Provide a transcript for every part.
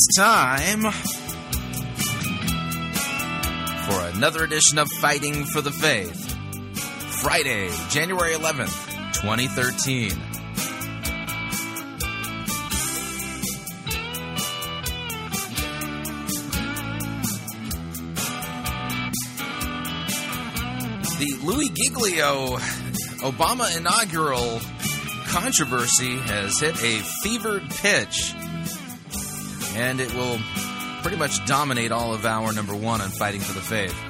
It's time for another edition of Fighting for the Faith. Friday, January 11th, 2013. The Louie Giglio Obama inaugural controversy has hit a fevered pitch, and it will pretty much dominate all of our number one on Fighting for the Faith.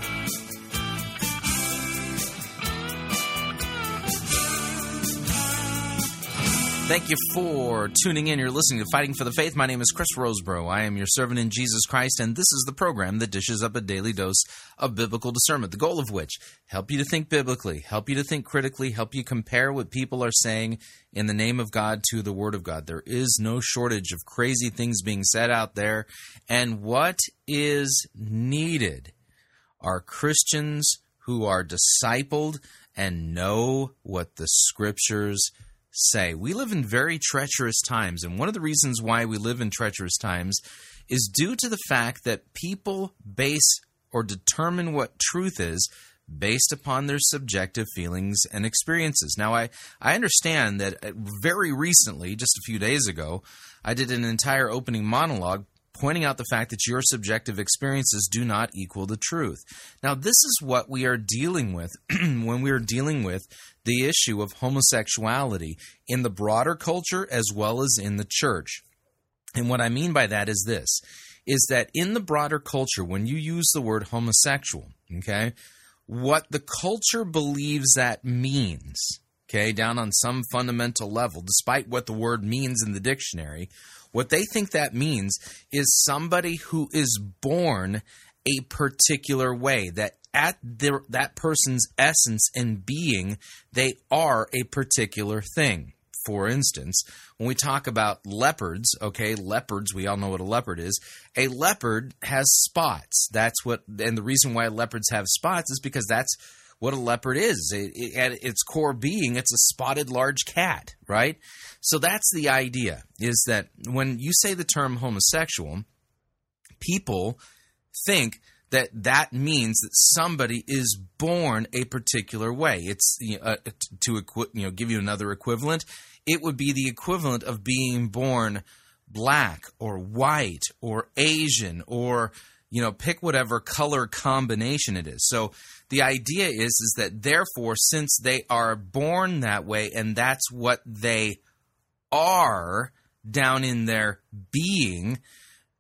Thank you for tuning in. You're listening to Fighting for the Faith. My name is Chris Rosebrough. I am your servant in Jesus Christ, and this is the program that dishes up a daily dose of biblical discernment, the goal of which help you to think biblically, help you to think critically, help you compare what people are saying in the name of God to the Word of God. There is no shortage of crazy things being said out there, and what is needed are Christians who are discipled and know what the Scriptures say. We live in very treacherous times, and one of the reasons why we live in treacherous times is due to the fact that people base or determine what truth is based upon their subjective feelings and experiences. Now, I, I understand that uh, very recently, just a few days ago, I did an entire opening monologue pointing out the fact that your subjective experiences do not equal the truth. Now, this is what we are dealing with when we are dealing with the issue of homosexuality in the broader culture as well as in the church. And what I mean by that is this is that in the broader culture, when you use the word homosexual, okay, what the culture believes that means, okay, down on some fundamental level, despite what the word means in the dictionary, what they think that means is somebody who is born a particular way, that at their, that person's essence and being, they are a particular thing. For instance, when we talk about leopards, okay, leopards, we all know what a leopard is. A leopard has spots. That's what, and the reason why leopards have spots is because that's what a leopard is. It, it, at its core being, it's a spotted large cat, right? So that's the idea is that when you say the term homosexual, people think that that means that somebody is born a particular way. It's you know, uh, to you know give you another equivalent. It would be the equivalent of being born black or white or Asian or you know pick whatever color combination it is. So the idea is is that therefore since they are born that way and that's what they are down in their being,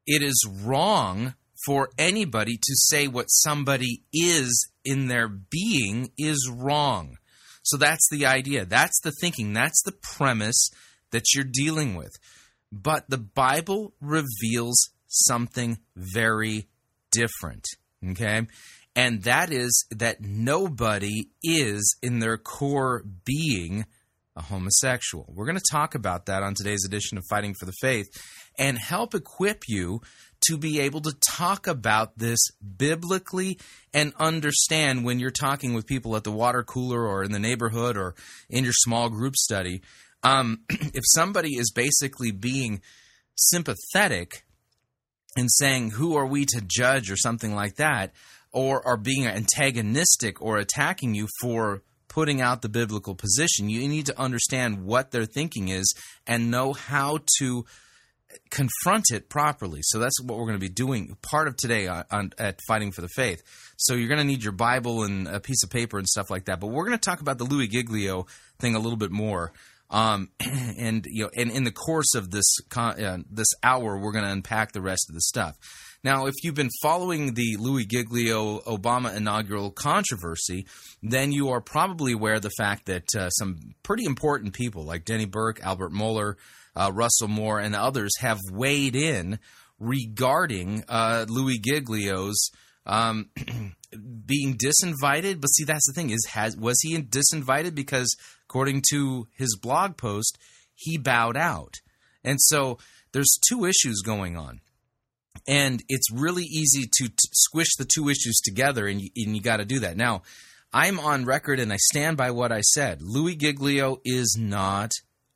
it is wrong for anybody to say what somebody is in their being is wrong. So that's the idea. That's the thinking. That's the premise that you're dealing with. But the Bible reveals something very different. Okay? And that is that nobody is in their core being a homosexual. We're going to talk about that on today's edition of Fighting for the Faith and help equip you to be able to talk about this biblically and understand when you're talking with people at the water cooler or in the neighborhood or in your small group study. Um, if somebody is basically being sympathetic and saying, Who are we to judge or something like that, or are being antagonistic or attacking you for putting out the biblical position, you need to understand what their thinking is and know how to confront it properly. So that's what we're going to be doing part of today on, on, at Fighting for the Faith. So you're going to need your Bible and a piece of paper and stuff like that. But we're going to talk about the Louie Giglio thing a little bit more. Um, and you know, and in the course of this uh, this hour, we're going to unpack the rest of the stuff. Now, if you've been following the Louie Giglio Obama inaugural controversy, then you are probably aware of the fact that uh, some pretty important people like Denny Burk, Albert Mohler, uh, Russell Moore, and others have weighed in regarding uh, Louie Giglio's um, being disinvited. But see, that's the thing: is has was he disinvited because, according to his blog post, he bowed out, and so there's two issues going on. And it's really easy to t- squish the two issues together, and you, and you got to do that. Now, I'm on record and I stand by what I said. Louie Giglio is not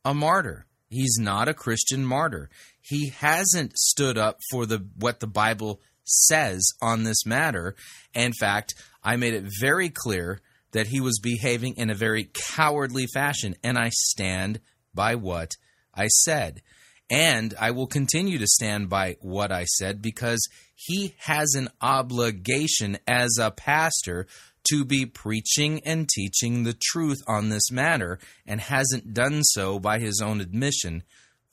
a martyr. He's not a Christian martyr. he hasn't stood up for the what the Bible says on this matter. In fact, I made it very clear that he was behaving in a very cowardly fashion, and I stand by what I said. And I will continue to stand by what I said because he has an obligation as a pastor to be preaching and teaching the truth on this matter and hasn't done so by his own admission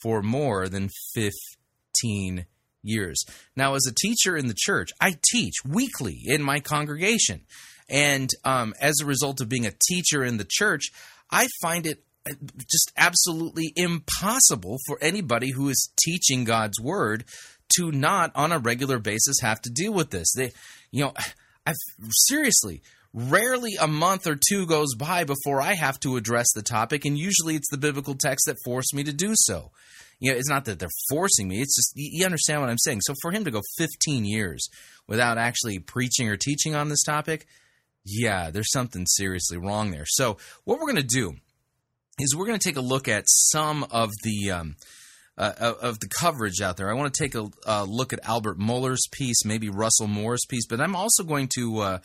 for more than 15 years. Now, as a teacher in the church, I teach weekly in my congregation. And um, as a result of being a teacher in the church, I find it uh, just absolutely impossible for anybody who is teaching God's word to not on a regular basis have to deal with this. They, you know, I've seriously rarely a month or two goes by before I have to address the topic, and usually it's the biblical text that force me to do so. You know, it's not that they're forcing me; it's just you understand what I'm saying. So for him to go 15 years without actually preaching or teaching on this topic, yeah, there's something seriously wrong there. So what we're going to do is we're going to take a look at some of the. Um, uh, of the coverage out there. I want to take a uh, look at Albert Mohler's piece, maybe Russell Moore's piece, but I'm also going to uh,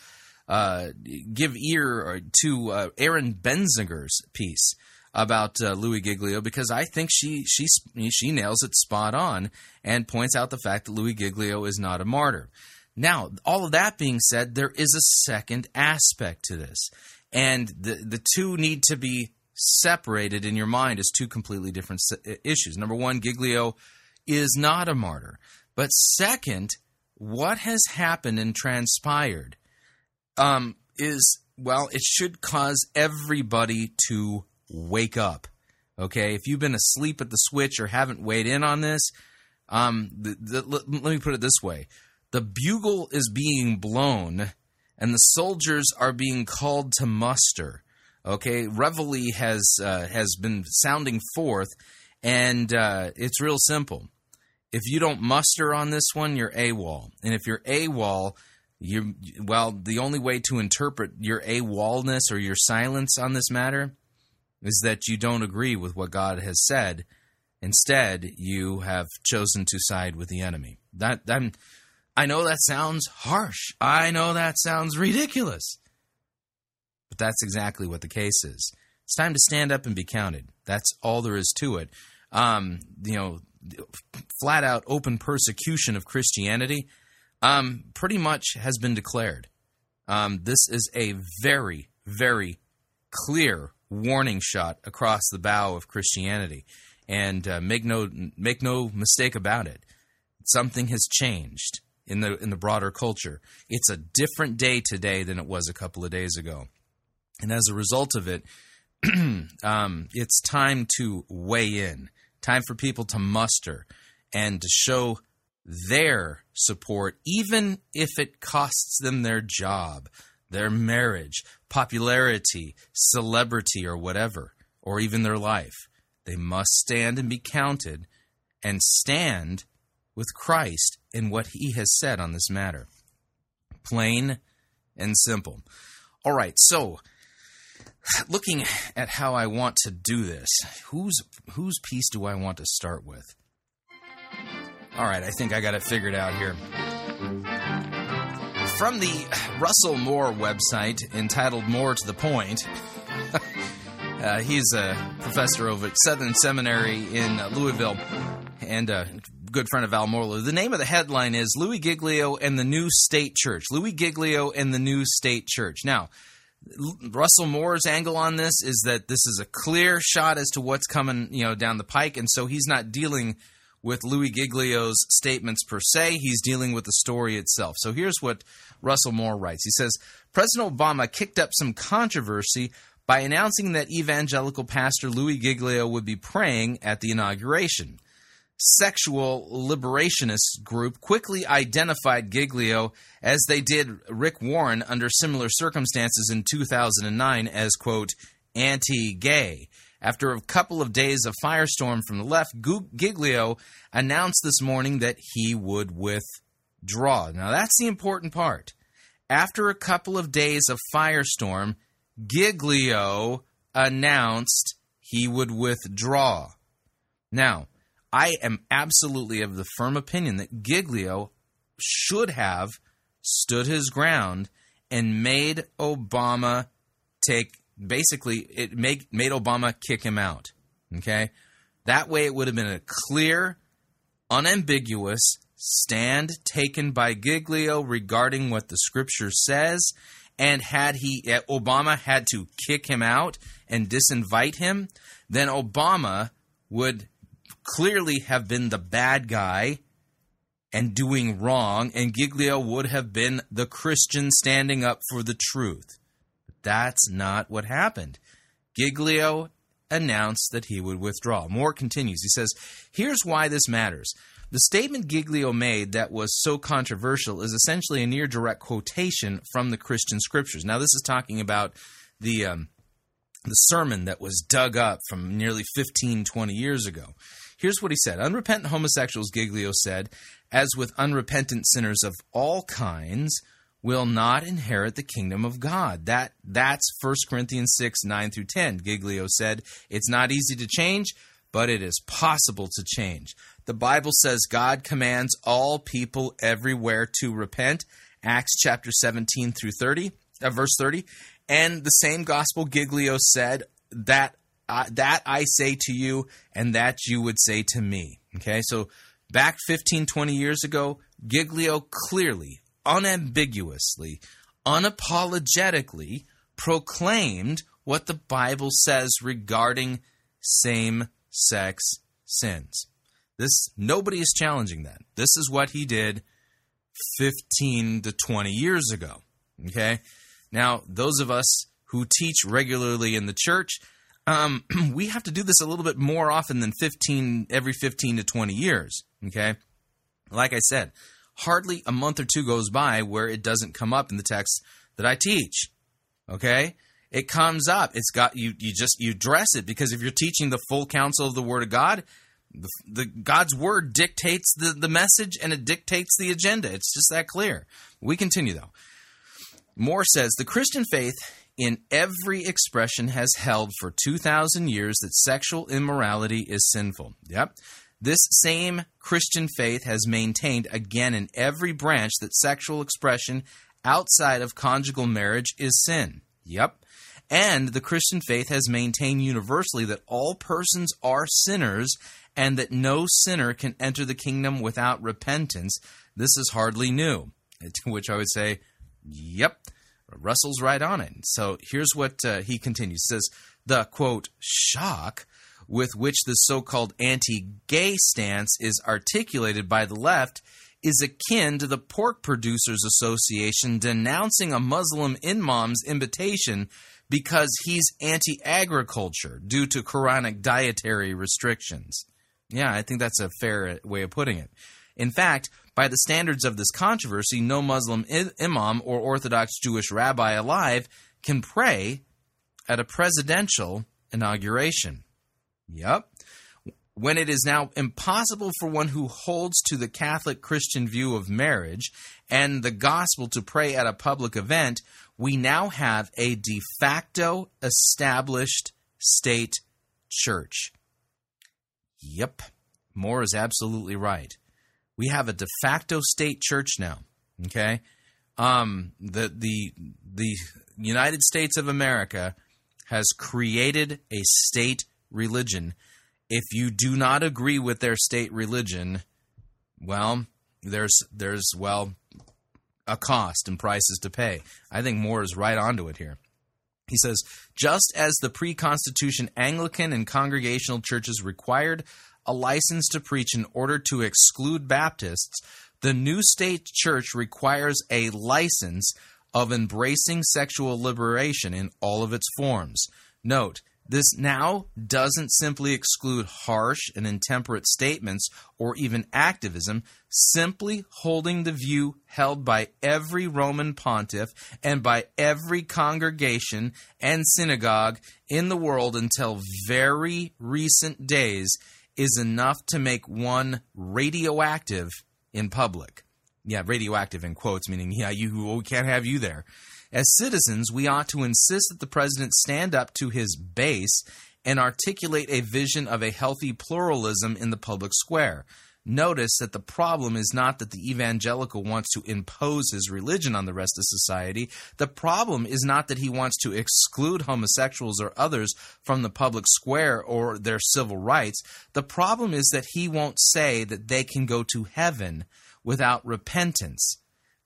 uh give ear to uh, Erin Benziger's piece about uh, Louie Giglio because I think she she she nails it spot on and points out the fact that Louie Giglio is not a martyr. Now, all of that being said, there is a second aspect to this, and the the two need to be separated in your mind as two completely different issues. Number one, Giglio is not a martyr. But second, what has happened and transpired um, is, well, it should cause everybody to wake up. Okay? If you've been asleep at the switch or haven't weighed in on this, um, the, the, let me put it this way the bugle is being blown and the soldiers are being called to muster. Okay, reveille has uh, has been sounding forth, and uh, it's real simple. If you don't muster on this one, you're AWOL, and if you're AWOL, you well, the only way to interpret your AWOLness or your silence on this matter is that you don't agree with what God has said. Instead, you have chosen to side with the enemy. That, that I know that sounds harsh. I know that sounds ridiculous. But that's exactly what the case is. It's time to stand up and be counted. That's all there is to it. Um, you know, flat out open persecution of Christianity um, pretty much has been declared. Um, this is a very, very clear warning shot across the bow of Christianity, and uh, make no make no mistake about it. Something has changed in the in the broader culture. It's a different day today than it was a couple of days ago. And as a result of it, um, it's time to weigh in, time for people to muster and to show their support, even if it costs them their job, their marriage, popularity, celebrity, or whatever, or even their life. They must stand and be counted and stand with Christ in what he has said on this matter. Plain and simple. All right, so looking at how I want to do this, whose whose piece do I want to start with? All right, I think I got it figured out here. From the Russell Moore website entitled Moore to the Point, uh, he's a professor over at Southern Seminary in Louisville and a good friend of Al Mohler. The name of the headline is Louie Giglio and the New State Church. Louie Giglio and the New State Church. Now, Russell Moore's angle on this is that this is a clear shot as to what's coming, you know, down the pike, and so he's not dealing with Louie Giglio's statements per se. He's dealing with the story itself. So here's what Russell Moore writes. He says President Obama kicked up some controversy by announcing that evangelical pastor Louie Giglio would be praying at the inauguration sexual liberationist group quickly identified Giglio as they did Rick Warren under similar circumstances in 2009 as, quote, anti gay. After a couple of days of firestorm from the left, Giglio announced this morning that he would withdraw. Now, that's the important part. After a couple of days of firestorm, Giglio announced he would withdraw. Now, I am absolutely of the firm opinion that Giglio should have stood his ground and made Obama take basically it made made Obama kick him out. Okay? That way it would have been a clear, unambiguous stand taken by Giglio regarding what the scripture says and had he eh, Obama had to kick him out and disinvite him, then Obama would clearly have been the bad guy and doing wrong, and Giglio would have been the Christian standing up for the truth. That's not what happened. Giglio announced that he would withdraw. Moore continues. He says, Here's why this matters. The statement Giglio made that was so controversial is essentially a near direct quotation from the Christian scriptures. Now, this is talking about the. Um, the sermon that was dug up from nearly 15, 20 years ago. Here's what he said Unrepentant homosexuals, Giglio said, as with unrepentant sinners of all kinds, will not inherit the kingdom of God. That that's 1 Corinthians 6, 9 through 10. Giglio said, It's not easy to change, but it is possible to change. The Bible says God commands all people everywhere to repent. Acts chapter 17 through 30, uh, verse 30. And the same gospel Giglio said that uh, that I say to you and that you would say to me. Okay? So back 15 20 years ago, Giglio clearly, unambiguously, unapologetically proclaimed what the Bible says regarding same-sex sins. This nobody is challenging that. This is what he did 15 to 20 years ago. Okay? Now, those of us who teach regularly in the church, um, we have to do this a little bit more often than 15 every 15 to 20 years. Okay, like I said, hardly a month or two goes by where it doesn't come up in the text that I teach. Okay, it comes up. It's got you. You just you dress it because if you're teaching the full counsel of the Word of God, the, the God's Word dictates the the message and it dictates the agenda. It's just that clear. We continue though. Moore says the Christian faith in every expression has held for 2,000 years that sexual immorality is sinful. Yep. This same Christian faith has maintained again in every branch that sexual expression outside of conjugal marriage is sin. Yep. And the Christian faith has maintained universally that all persons are sinners and that no sinner can enter the kingdom without repentance. This is hardly new. To which I would say, Yep. Russell's right on it. So here's what uh, he continues. Says, the quote, shock with which the so called anti gay stance is articulated by the left is akin to the Pork Producers Association denouncing a Muslim imam's invitation because he's anti agriculture due to Quranic dietary restrictions. Yeah, I think that's a fair uh, way of putting it. In fact, by the standards of this controversy, no Muslim imam or Orthodox Jewish rabbi alive can pray at a presidential inauguration. Yep. When it is now impossible for one who holds to the Catholic Christian view of marriage and the gospel to pray at a public event, we now have a de facto established state church. Yep. Moore is absolutely right we have a de facto state church now. Okay, um, the the the United States of America has created a state religion. If you do not agree with their state religion, well, there's there's well a cost and prices to pay. I think Moore is right onto it here. He says, just as the pre Constitution Anglican and Congregational churches required a license to preach in order to exclude Baptists, the new state church requires a license of embracing sexual liberation in all of its forms. Note, this now doesn't simply exclude harsh and intemperate statements or even activism, simply holding the view held by every Roman pontiff and by every congregation and synagogue in the world until very recent days is enough to make one radioactive in public. Yeah, radioactive in quotes, meaning, yeah, you we can't have you there. As citizens, we ought to insist that the president stand up to his base and articulate a vision of a healthy pluralism in the public square. Notice that the problem is not that the evangelical wants to impose his religion on the rest of society. The problem is not that he wants to exclude homosexuals or others from the public square or their civil rights. The problem is that he won't say that they can go to heaven without repentance.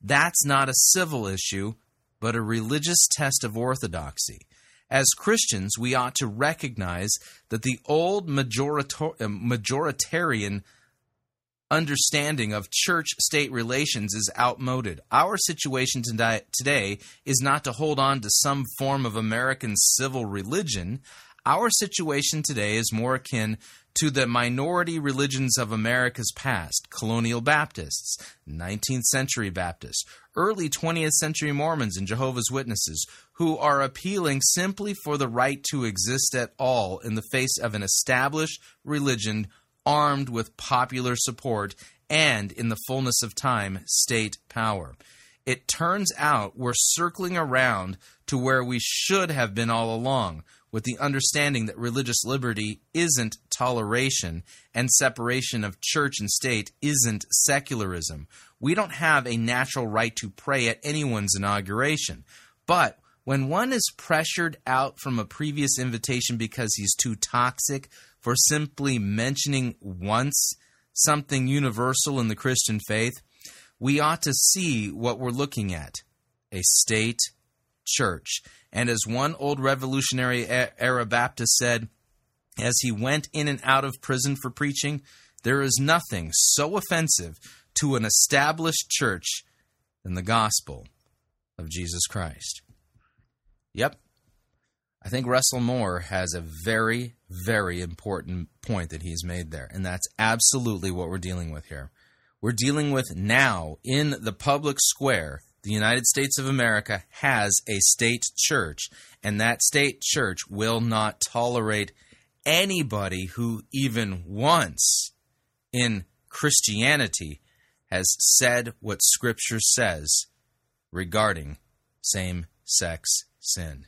That's not a civil issue, but a religious test of orthodoxy. As Christians, we ought to recognize that the old uh, majoritarian understanding of church state relations is outmoded. Our situation today is not to hold on to some form of American civil religion. Our situation today is more akin to the minority religions of America's past colonial Baptists, 19th century Baptists, early 20th century Mormons, and Jehovah's Witnesses, who are appealing simply for the right to exist at all in the face of an established religion armed with popular support and, in the fullness of time, state power. It turns out we're circling around to where we should have been all along, with the understanding that religious liberty isn't toleration and separation of church and state isn't secularism. We don't have a natural right to pray at anyone's inauguration. But when one is pressured out from a previous invitation because he's too toxic, for simply mentioning once something universal in the Christian faith, we ought to see what we're looking at a state church. And as one old Revolutionary era Baptist said, as he went in and out of prison for preaching, there is nothing so offensive to an established church than the gospel of Jesus Christ. Yep, I think Russell Moore has a very, very important point that he's made there, and that's absolutely what we're dealing with here. We're dealing with now in the public square, the United States of America has a state church, and that state church will not tolerate anybody who even once in Christianity has said what Scripture says regarding same sex sin.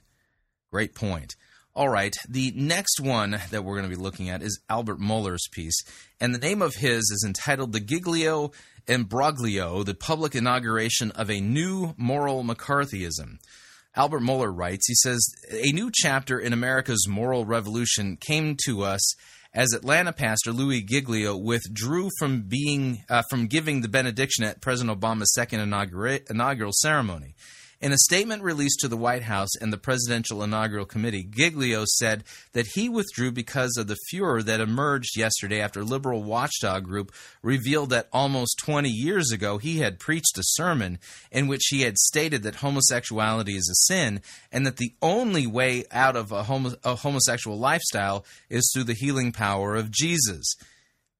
Great point. All right, the next one that we're going to be looking at is Albert Mohler's piece, and the name of his is entitled The Giglio Imbroglio, the Public Inauguration of a New Moral McCarthyism. Albert Mohler writes, he says, A new chapter in America's moral revolution came to us as Atlanta pastor Louie Giglio withdrew from being uh, from giving the benediction at President Obama's second inaugura- inaugural ceremony. In a statement released to the White House and the Presidential Inaugural Committee, Giglio said that he withdrew because of the furor that emerged yesterday after liberal watchdog group revealed that almost 20 years ago he had preached a sermon in which he had stated that homosexuality is a sin and that the only way out of a, homo- a homosexual lifestyle is through the healing power of Jesus.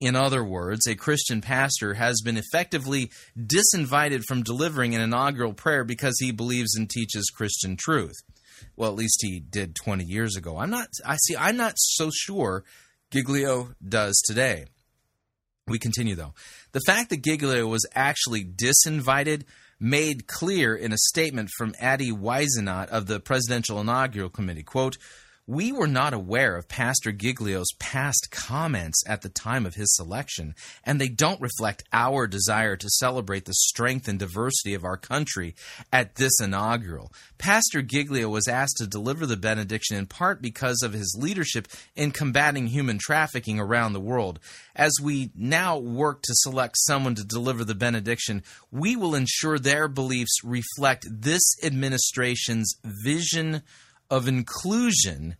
In other words, a Christian pastor has been effectively disinvited from delivering an inaugural prayer because he believes and teaches Christian truth. Well, at least he did 20 years ago. I'm not I see I'm not so sure Giglio does today. We continue though. The fact that Giglio was actually disinvited made clear in a statement from Addie Whisenant of the Presidential Inaugural Committee. Quote, we were not aware of Pastor Giglio's past comments at the time of his selection, and they don't reflect our desire to celebrate the strength and diversity of our country at this inaugural. Pastor Giglio was asked to deliver the benediction in part because of his leadership in combating human trafficking around the world. As we now work to select someone to deliver the benediction, we will ensure their beliefs reflect this administration's vision of inclusion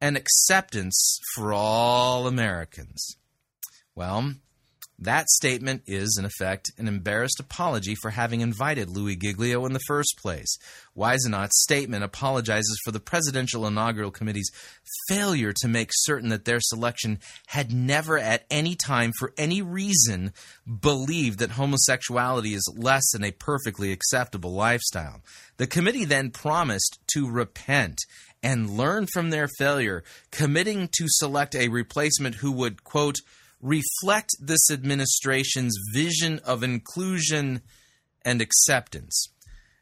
and acceptance for all Americans. Well, that statement is, in effect, an embarrassed apology for having invited Louie Giglio in the first place. Whisenant's statement apologizes for the Presidential Inaugural Committee's failure to make certain that their selection had never at any time, for any reason, believed that homosexuality is less than a perfectly acceptable lifestyle. The committee then promised to repent and learn from their failure, committing to select a replacement who would, quote, reflect this administration's vision of inclusion and acceptance.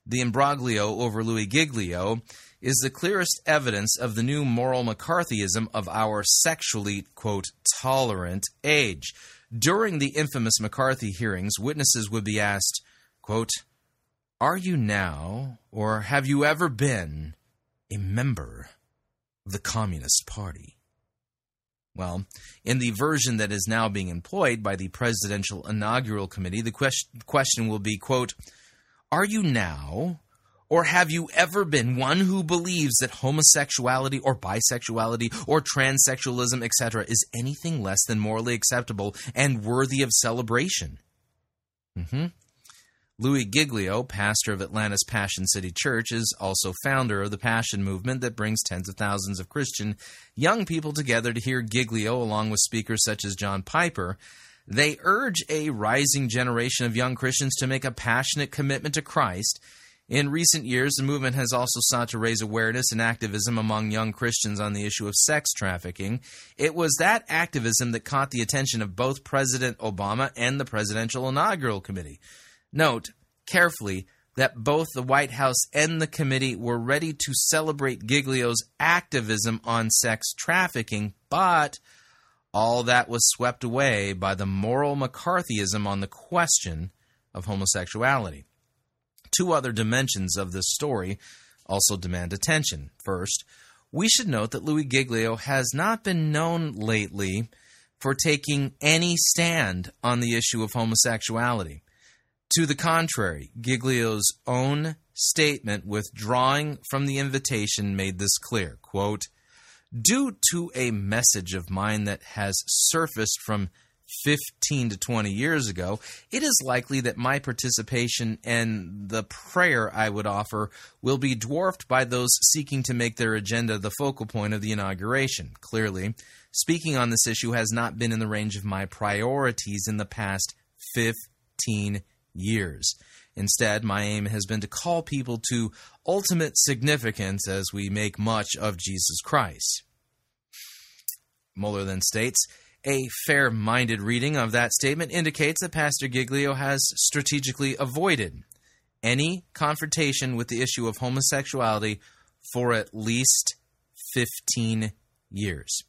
The imbroglio over Louie Giglio is the clearest evidence of the new moral McCarthyism of our sexually, quote, tolerant age. During the infamous McCarthy hearings, witnesses would be asked, quote, Are you now, or have you ever been, a member of the Communist Party? Well, in the version that is now being employed by the Presidential Inaugural Committee, the question will be, quote, Are you now, or have you ever been one who believes that homosexuality or bisexuality or transsexualism, etc., is anything less than morally acceptable and worthy of celebration? Mm-hmm. Louie Giglio, pastor of Atlanta's Passion City Church, is also founder of the Passion Movement that brings tens of thousands of Christian young people together to hear Giglio along with speakers such as John Piper. They urge a rising generation of young Christians to make a passionate commitment to Christ in recent years, the movement has also sought to raise awareness and activism among young Christians on the issue of sex trafficking. It was that activism that caught the attention of both President Obama and the Presidential Inaugural Committee. Note carefully that both the White House and the committee were ready to celebrate Giglio's activism on sex trafficking, but all that was swept away by the moral McCarthyism on the question of homosexuality. Two other dimensions of this story also demand attention. First, we should note that Louie Giglio has not been known lately for taking any stand on the issue of homosexuality. To the contrary, Giglio's own statement withdrawing from the invitation made this clear. Quote, Due to a message of mine that has surfaced from 15 to 20 years ago, it is likely that my participation and the prayer I would offer will be dwarfed by those seeking to make their agenda the focal point of the inauguration. Clearly, speaking on this issue has not been in the range of my priorities in the past 15 years. Instead, my aim has been to call people to ultimate significance as we make much of Jesus Christ. Mohler then states, a fair minded reading of that statement indicates that Pastor Giglio has strategically avoided any confrontation with the issue of homosexuality for at least 15 years.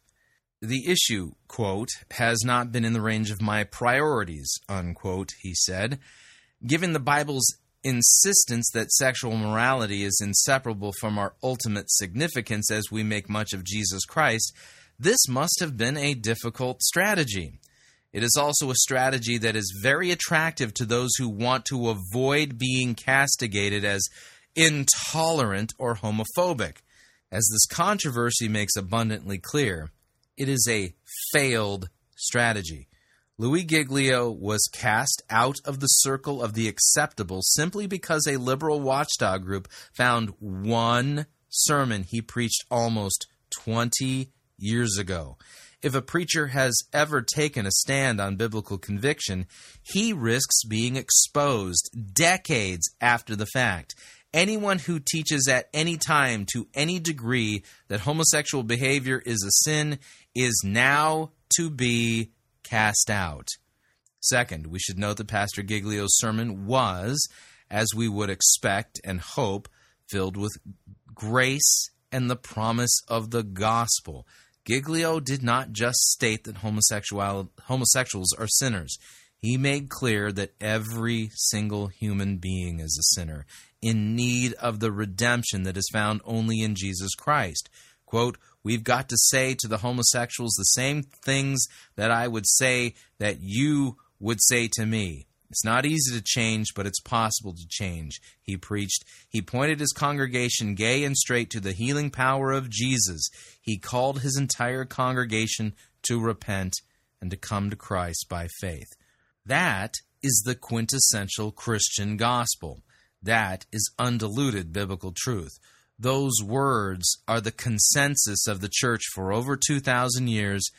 The issue, quote, has not been in the range of my priorities, unquote, he said. Given the Bible's insistence that sexual morality is inseparable from our ultimate significance as we make much of Jesus Christ, this must have been a difficult strategy. It is also a strategy that is very attractive to those who want to avoid being castigated as intolerant or homophobic. As this controversy makes abundantly clear, it is a failed strategy. Louie Giglio was cast out of the circle of the acceptable simply because a liberal watchdog group found one sermon he preached almost 20 years ago. If a preacher has ever taken a stand on biblical conviction, he risks being exposed decades after the fact. Anyone who teaches at any time to any degree that homosexual behavior is a sin is now to be cast out. Second, we should note that Pastor Giglio's sermon was, as we would expect and hope, filled with grace and the promise of the gospel. Giglio did not just state that homosexual, homosexuals are sinners. He made clear that every single human being is a sinner, in need of the redemption that is found only in Jesus Christ. Quote, We've got to say to the homosexuals the same things that I would say that you would say to me. It's not easy to change, but it's possible to change, he preached. He pointed his congregation gay and straight to the healing power of Jesus. He called his entire congregation to repent and to come to Christ by faith. That is the quintessential Christian gospel. That is undiluted biblical truth. Those words are the consensus of the church for over 2,000 years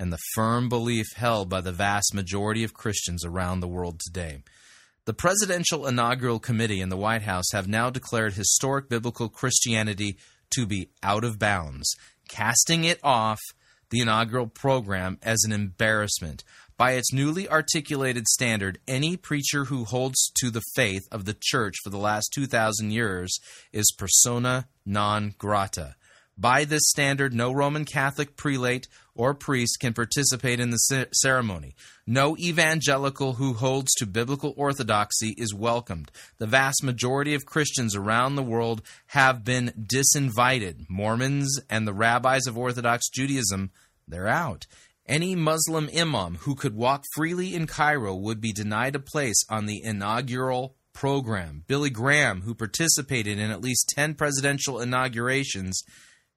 and the firm belief held by the vast majority of Christians around the world today. The Presidential Inaugural Committee and the White House have now declared historic biblical Christianity to be out of bounds, casting it off the inaugural program as an embarrassment. By its newly articulated standard, any preacher who holds to the faith of the church for the last 2,000 years is persona non grata. By this standard, no Roman Catholic prelate or priest can participate in the ceremony. No evangelical who holds to biblical orthodoxy is welcomed. The vast majority of Christians around the world have been disinvited. Mormons and the rabbis of Orthodox Judaism, they're out. Any Muslim imam who could walk freely in Cairo would be denied a place on the inaugural program. Billy Graham, who participated in at least 10 presidential inaugurations,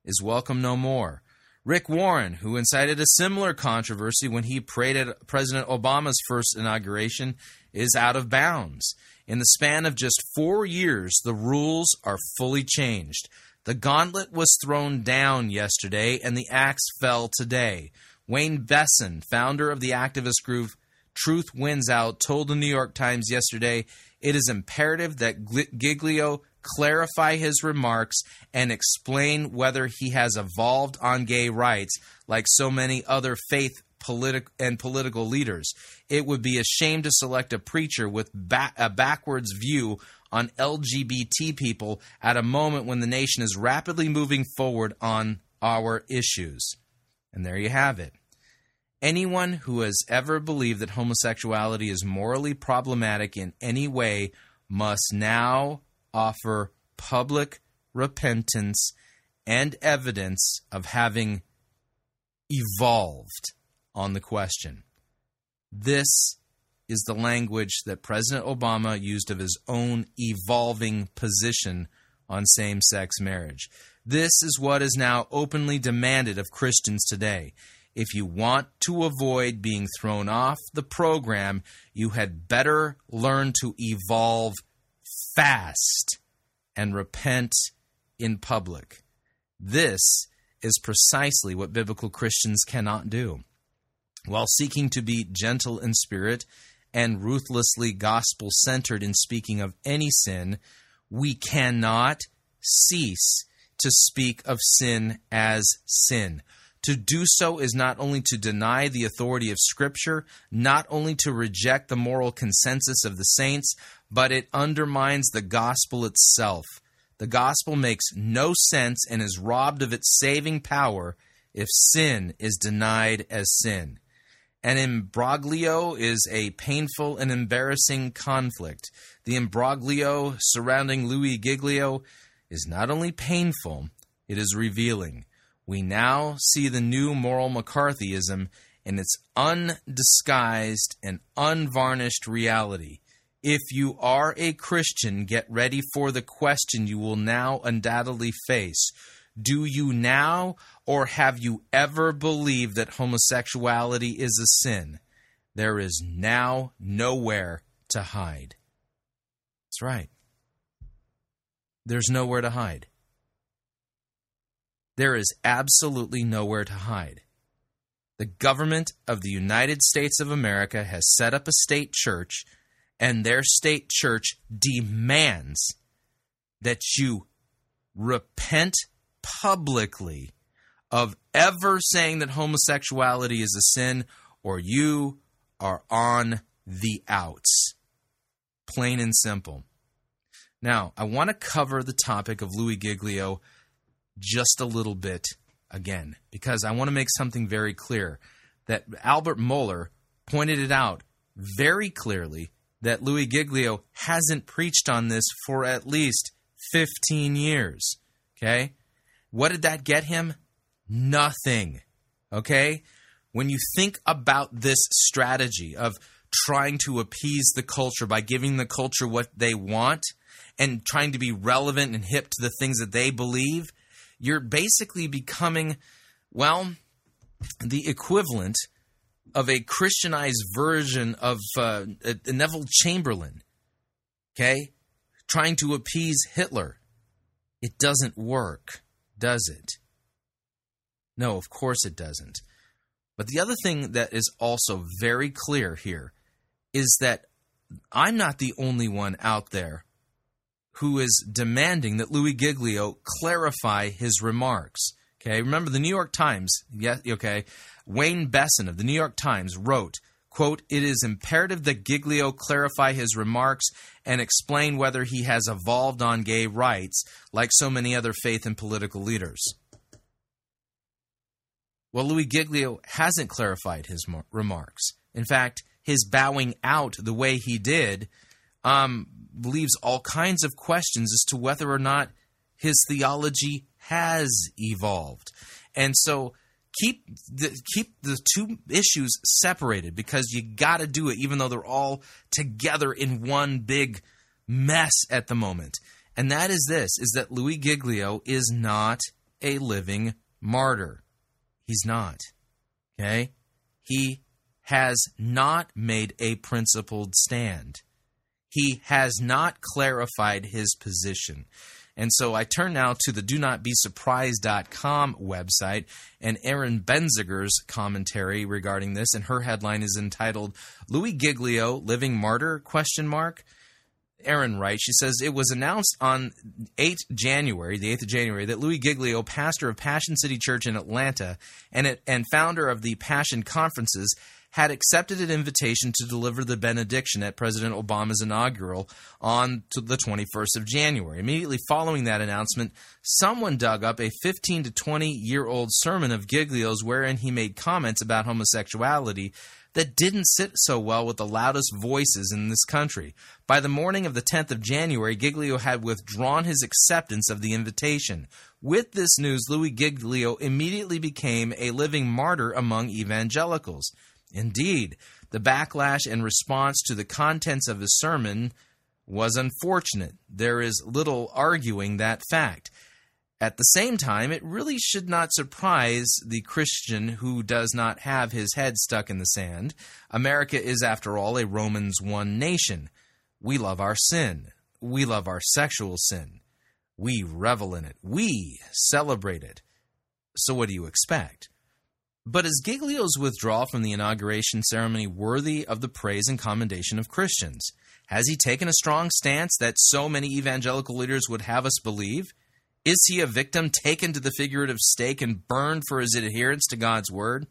is welcome no more. Rick Warren, who incited a similar controversy when he prayed at President Obama's first inauguration, is out of bounds. In the span of just four years, the rules are fully changed. The gauntlet was thrown down yesterday, and the axe fell today. Wayne Besen, founder of the activist group Truth Wins Out, told the New York Times yesterday it is imperative that Giglio clarify his remarks and explain whether he has evolved on gay rights like so many other faith politic and political leaders. It would be a shame to select a preacher with ba- a backwards view on LGBT people at a moment when the nation is rapidly moving forward on our issues. And there you have it. Anyone who has ever believed that homosexuality is morally problematic in any way must now offer public repentance and evidence of having evolved on the question. This is the language that President Obama used of his own evolving position on same sex marriage. This is what is now openly demanded of Christians today. If you want to avoid being thrown off the program, you had better learn to evolve fast and repent in public. This is precisely what biblical Christians cannot do. While seeking to be gentle in spirit and ruthlessly gospel centered in speaking of any sin, we cannot cease to speak of sin as sin. To do so is not only to deny the authority of Scripture, not only to reject the moral consensus of the saints, but it undermines the gospel itself. The gospel makes no sense and is robbed of its saving power if sin is denied as sin. An imbroglio is a painful and embarrassing conflict. The imbroglio surrounding Louie Giglio is not only painful, it is revealing. We now see the new moral McCarthyism in its undisguised and unvarnished reality. If you are a Christian, get ready for the question you will now undoubtedly face. Do you now or have you ever believed that homosexuality is a sin? There is now nowhere to hide. That's right. There's nowhere to hide. There is absolutely nowhere to hide. The government of the United States of America has set up a state church, and their state church demands that you repent publicly of ever saying that homosexuality is a sin or you are on the outs. Plain and simple. Now, I want to cover the topic of Louie Giglio just a little bit again because I want to make something very clear that Albert Mohler pointed it out very clearly that Louie Giglio hasn't preached on this for at least 15 years. Okay? What did that get him? Nothing. Okay? When you think about this strategy of trying to appease the culture by giving the culture what they want and trying to be relevant and hip to the things that they believe, you're basically becoming, well, the equivalent of a Christianized version of uh, Neville Chamberlain, okay? Trying to appease Hitler. It doesn't work, does it? No, of course it doesn't. But the other thing that is also very clear here is that I'm not the only one out there who is demanding that Louie Giglio clarify his remarks. Okay, remember the New York Times, okay, Wayne Besen of the New York Times wrote, Quote, it is imperative that Giglio clarify his remarks and explain whether he has evolved on gay rights like so many other faith and political leaders. Well, Louie Giglio hasn't clarified his remarks. In fact, his bowing out the way he did um, leaves all kinds of questions as to whether or not his theology has evolved. And so keep the, keep the two issues separated because you got to do it even though they're all together in one big mess at the moment. And that is this is that Louie Giglio is not a living martyr. He's not. Okay? He has not made a principled stand. He has not clarified his position. And so I turn now to the do not be surprised.com website and Erin Benziger's commentary regarding this and her headline is entitled Louie Giglio living martyr question mark Erin writes, she says, it was announced on 8 January, the 8th of January, that Louie Giglio, pastor of Passion City Church in Atlanta and, it, and founder of the Passion Conferences, had accepted an invitation to deliver the benediction at President Obama's inaugural on the 21st of January. Immediately following that announcement, someone dug up a 15 to 20 year old sermon of Giglio's wherein he made comments about homosexuality that didn't sit so well with the loudest voices in this country. By the morning of the 10th of January, Giglio had withdrawn his acceptance of the invitation. With this news, Louie Giglio immediately became a living martyr among evangelicals. Indeed, the backlash and response to the contents of his sermon was unfortunate. There is little arguing that fact. At the same time, it really should not surprise the Christian who does not have his head stuck in the sand. America is, after all, a Romans 1 nation. We love our sin. We love our sexual sin. We revel in it. We celebrate it. So, what do you expect? But is Giglio's withdrawal from the inauguration ceremony worthy of the praise and commendation of Christians? Has he taken a strong stance that so many evangelical leaders would have us believe? Is he a victim taken to the figurative stake and burned for his adherence to God's word?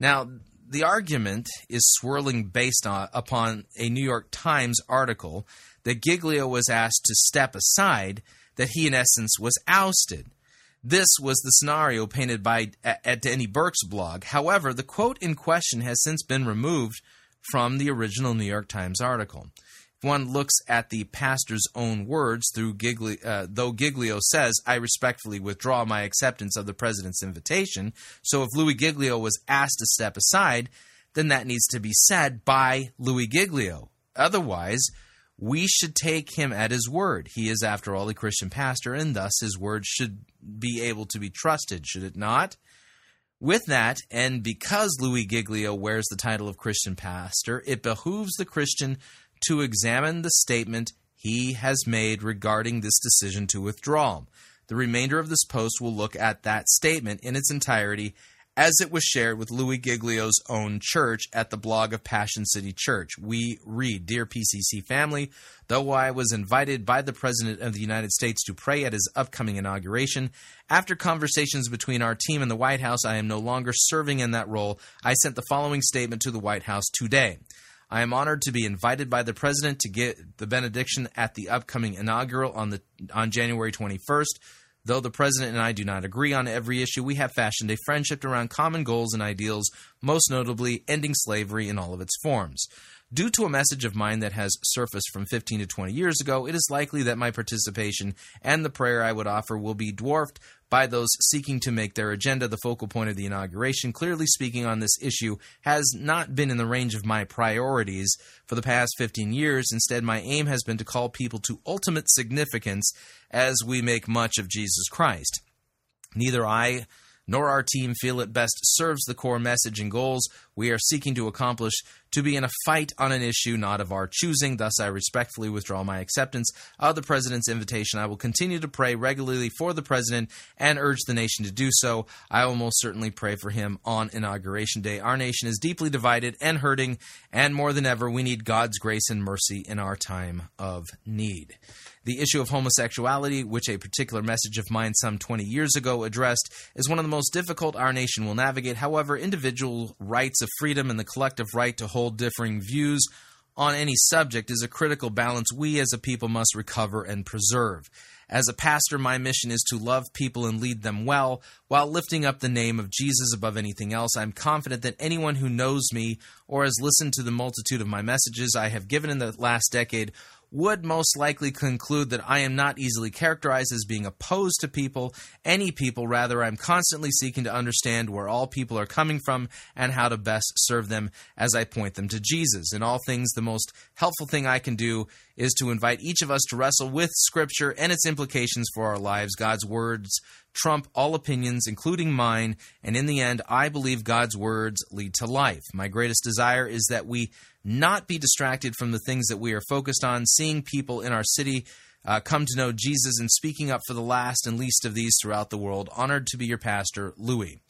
Now, the argument is swirling based on, upon a New York Times article that Giglio was asked to step aside, that he, in essence, was ousted. This was the scenario painted by at Denny Burk's blog. However, the quote in question has since been removed from the original New York Times article If one looks at the pastor's own words, through Giglio, uh, though Giglio says, I respectfully withdraw my acceptance of the president's invitation. So if Louie Giglio was asked to step aside, then that needs to be said by Louie Giglio. Otherwise, we should take him at his word. He is, after all, a Christian pastor, and thus his word should be able to be trusted, should it not? With that, and because Louie Giglio wears the title of Christian pastor, it behooves the Christian to examine the statement he has made regarding this decision to withdraw. The remainder of this post will look at that statement in its entirety as it was shared with Louie Giglio's own church at the blog of Passion City Church. We read Dear PCC family, though I was invited by the President of the United States to pray at his upcoming inauguration, after conversations between our team and the White House, I am no longer serving in that role. I sent the following statement to the White House today. I am honored to be invited by the president to get the benediction at the upcoming inaugural on the on January 21st. Though the president and I do not agree on every issue, we have fashioned a friendship around common goals and ideals, most notably ending slavery in all of its forms. Due to a message of mine that has surfaced from 15 to 20 years ago, it is likely that my participation and the prayer I would offer will be dwarfed by those seeking to make their agenda the focal point of the inauguration. Clearly speaking on this issue has not been in the range of my priorities for the past 15 years. Instead, my aim has been to call people to ultimate significance as we make much of Jesus Christ. Neither I nor our team feel it best serves the core message and goals we are seeking to accomplish to be in a fight on an issue not of our choosing. Thus, I respectfully withdraw my acceptance of the President's invitation. I will continue to pray regularly for the President and urge the nation to do so. I will most certainly pray for him on Inauguration Day. Our nation is deeply divided and hurting, and more than ever, we need God's grace and mercy in our time of need. The issue of homosexuality, which a particular message of mine some 20 years ago addressed, is one of the most difficult our nation will navigate. However, individual rights of freedom and the collective right to hold differing views on any subject is a critical balance we as a people must recover and preserve. As a pastor, my mission is to love people and lead them well while lifting up the name of Jesus above anything else. I'm confident that anyone who knows me or has listened to the multitude of my messages I have given in the last decade would most likely conclude that I am not easily characterized as being opposed to people, any people. Rather, I'm constantly seeking to understand where all people are coming from and how to best serve them as I point them to Jesus. In all things, the most helpful thing I can do is to invite each of us to wrestle with Scripture and its implications for our lives. God's words trump all opinions, including mine, and in the end, I believe God's words lead to life. My greatest desire is that we not be distracted from the things that we are focused on, seeing people in our city uh, come to know Jesus and speaking up for the last and least of these throughout the world. Honored to be your pastor, Louie.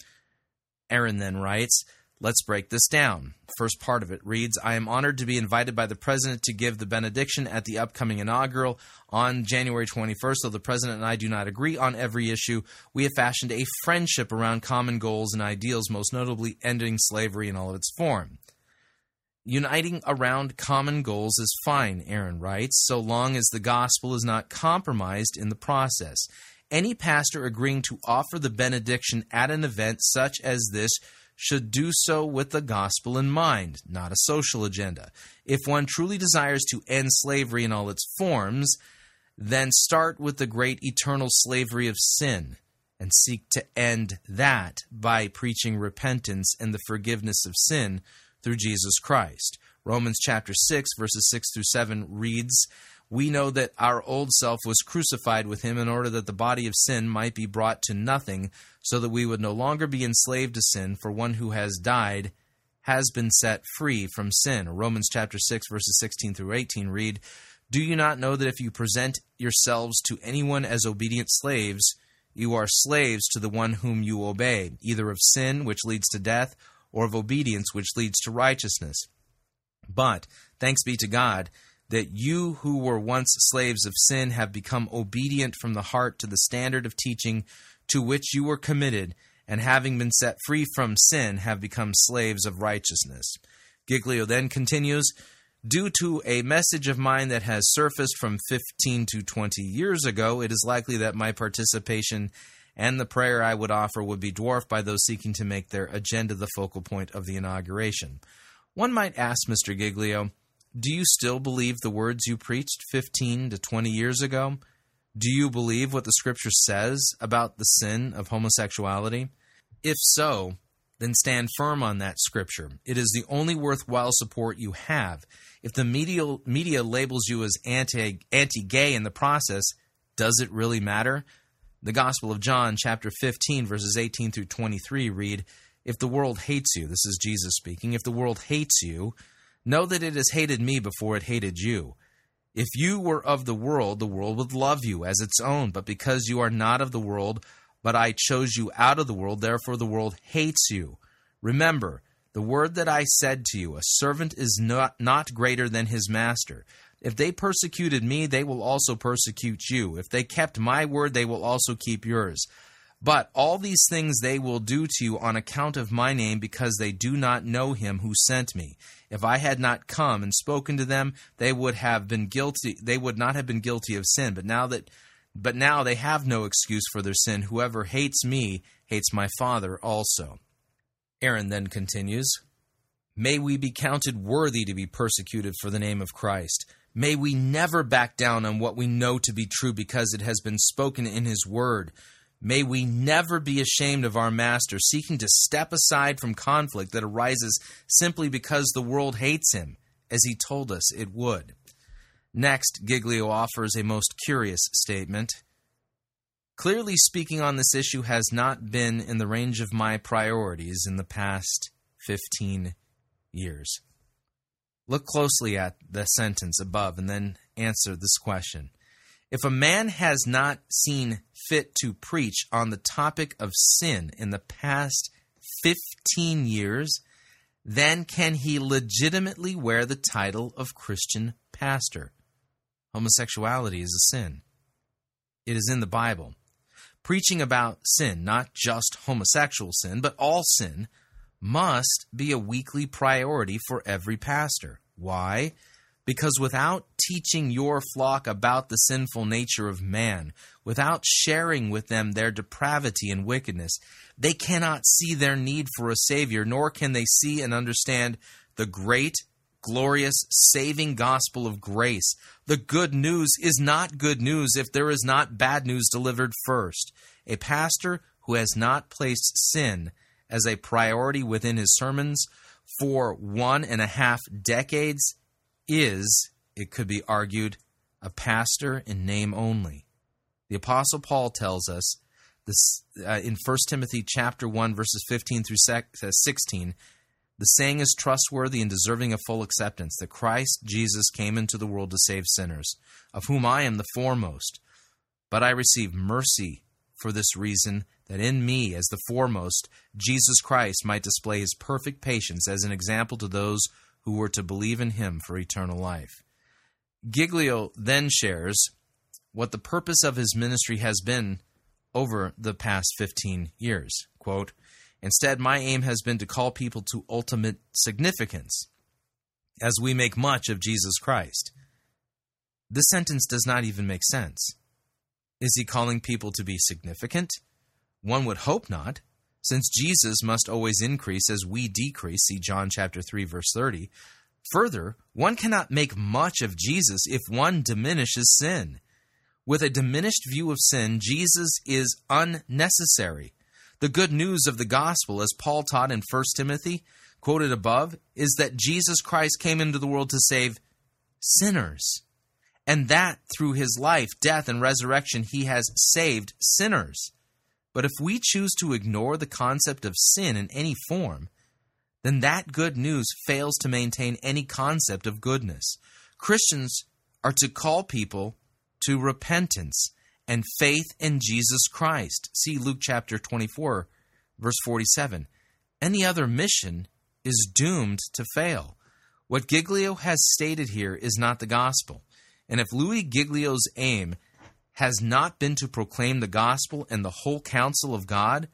Erin then writes, Let's break this down. First part of it reads I am honored to be invited by the President to give the benediction at the upcoming inaugural on January 21st. Though the President and I do not agree on every issue, we have fashioned a friendship around common goals and ideals, most notably ending slavery in all of its form. Uniting around common goals is fine, Erin writes, so long as the gospel is not compromised in the process. Any pastor agreeing to offer the benediction at an event such as this should do so with the gospel in mind, not a social agenda. If one truly desires to end slavery in all its forms, then start with the great eternal slavery of sin and seek to end that by preaching repentance and the forgiveness of sin through Jesus Christ. Romans chapter 6 verses 6 through 7 reads, we know that our old self was crucified with him in order that the body of sin might be brought to nothing, so that we would no longer be enslaved to sin, for one who has died has been set free from sin. Romans chapter 6 verses 16 through 18 read, Do you not know that if you present yourselves to anyone as obedient slaves, you are slaves to the one whom you obey, either of sin, which leads to death, or of obedience, which leads to righteousness? But, thanks be to God, that you who were once slaves of sin have become obedient from the heart to the standard of teaching to which you were committed, and having been set free from sin, have become slaves of righteousness. Giglio then continues Due to a message of mine that has surfaced from 15 to 20 years ago, it is likely that my participation and the prayer I would offer would be dwarfed by those seeking to make their agenda the focal point of the inauguration. One might ask Mr. Giglio, do you still believe the words you preached 15 to 20 years ago? Do you believe what the scripture says about the sin of homosexuality? If so, then stand firm on that scripture. It is the only worthwhile support you have. If the media, media labels you as anti anti gay in the process, does it really matter? The Gospel of John, chapter 15, verses 18 through 23 read If the world hates you, this is Jesus speaking, if the world hates you, Know that it has hated me before it hated you. If you were of the world, the world would love you as its own. But because you are not of the world, but I chose you out of the world, therefore the world hates you. Remember, the word that I said to you, a servant is not, not greater than his master. If they persecuted me, they will also persecute you. If they kept my word, they will also keep yours. But all these things they will do to you on account of my name, because they do not know him who sent me. If I had not come and spoken to them, they would have been guilty they would not have been guilty of sin. But now that but now they have no excuse for their sin. Whoever hates me hates my Father also. Erin then continues, May we be counted worthy to be persecuted for the name of Christ. May we never back down on what we know to be true because it has been spoken in his word. May we never be ashamed of our Master, seeking to step aside from conflict that arises simply because the world hates him, as he told us it would. Next, Giglio offers a most curious statement. Clearly speaking on this issue has not been in the range of my priorities in the past 15 years. Look closely at the sentence above and then answer this question. If a man has not seen fit to preach on the topic of sin in the past 15 years, then can he legitimately wear the title of Christian pastor? Homosexuality is a sin. It is in the Bible. Preaching about sin, not just homosexual sin, but all sin, must be a weekly priority for every pastor. Why? Because without teaching your flock about the sinful nature of man, without sharing with them their depravity and wickedness, they cannot see their need for a Savior, nor can they see and understand the great, glorious, saving gospel of grace. The good news is not good news if there is not bad news delivered first. A pastor who has not placed sin as a priority within his sermons for one and a half decades is, it could be argued, a pastor in name only. The apostle Paul tells us this uh, in 1 Timothy chapter 1 verses 15 through uh, 16 the saying is trustworthy and deserving of full acceptance that Christ Jesus came into the world to save sinners, of whom I am the foremost. But I receive mercy for this reason that in me, as the foremost, Jesus Christ might display his perfect patience as an example to those who were to believe in him for eternal life. Giglio then shares what the purpose of his ministry has been over the past 15 years. Quote, Instead, my aim has been to call people to ultimate significance as we make much of Jesus Christ. This sentence does not even make sense. Is he calling people to be significant? One would hope not, since Jesus must always increase as we decrease. See John chapter 3 verse 30. Further, one cannot make much of Jesus if one diminishes sin. With a diminished view of sin, Jesus is unnecessary. The good news of the gospel, as Paul taught in 1 Timothy, quoted above, is that Jesus Christ came into the world to save sinners and that through his life, death, and resurrection, he has saved sinners. But if we choose to ignore the concept of sin in any form, then that good news fails to maintain any concept of goodness. Christians are to call people to repentance and faith in Jesus Christ. See Luke chapter 24, verse 47. Any other mission is doomed to fail. What Giglio has stated here is not the gospel. And if Louie Giglio's aim has not been to proclaim the gospel and the whole counsel of God,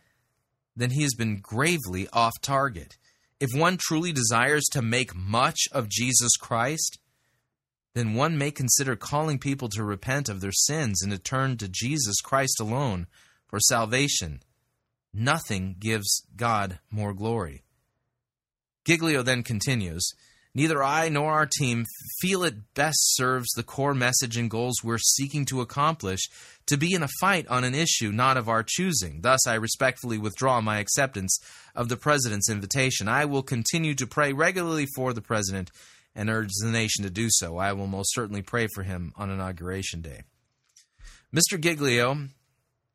then he has been gravely off target. If one truly desires to make much of Jesus Christ, then one may consider calling people to repent of their sins and to turn to Jesus Christ alone for salvation. Nothing gives God more glory. Giglio then continues Neither I nor our team feel it best serves the core message and goals we're seeking to accomplish to be in a fight on an issue not of our choosing. Thus, I respectfully withdraw my acceptance of the President's invitation. I will continue to pray regularly for the President and urge the nation to do so. I will most certainly pray for him on Inauguration Day. Mr. Giglio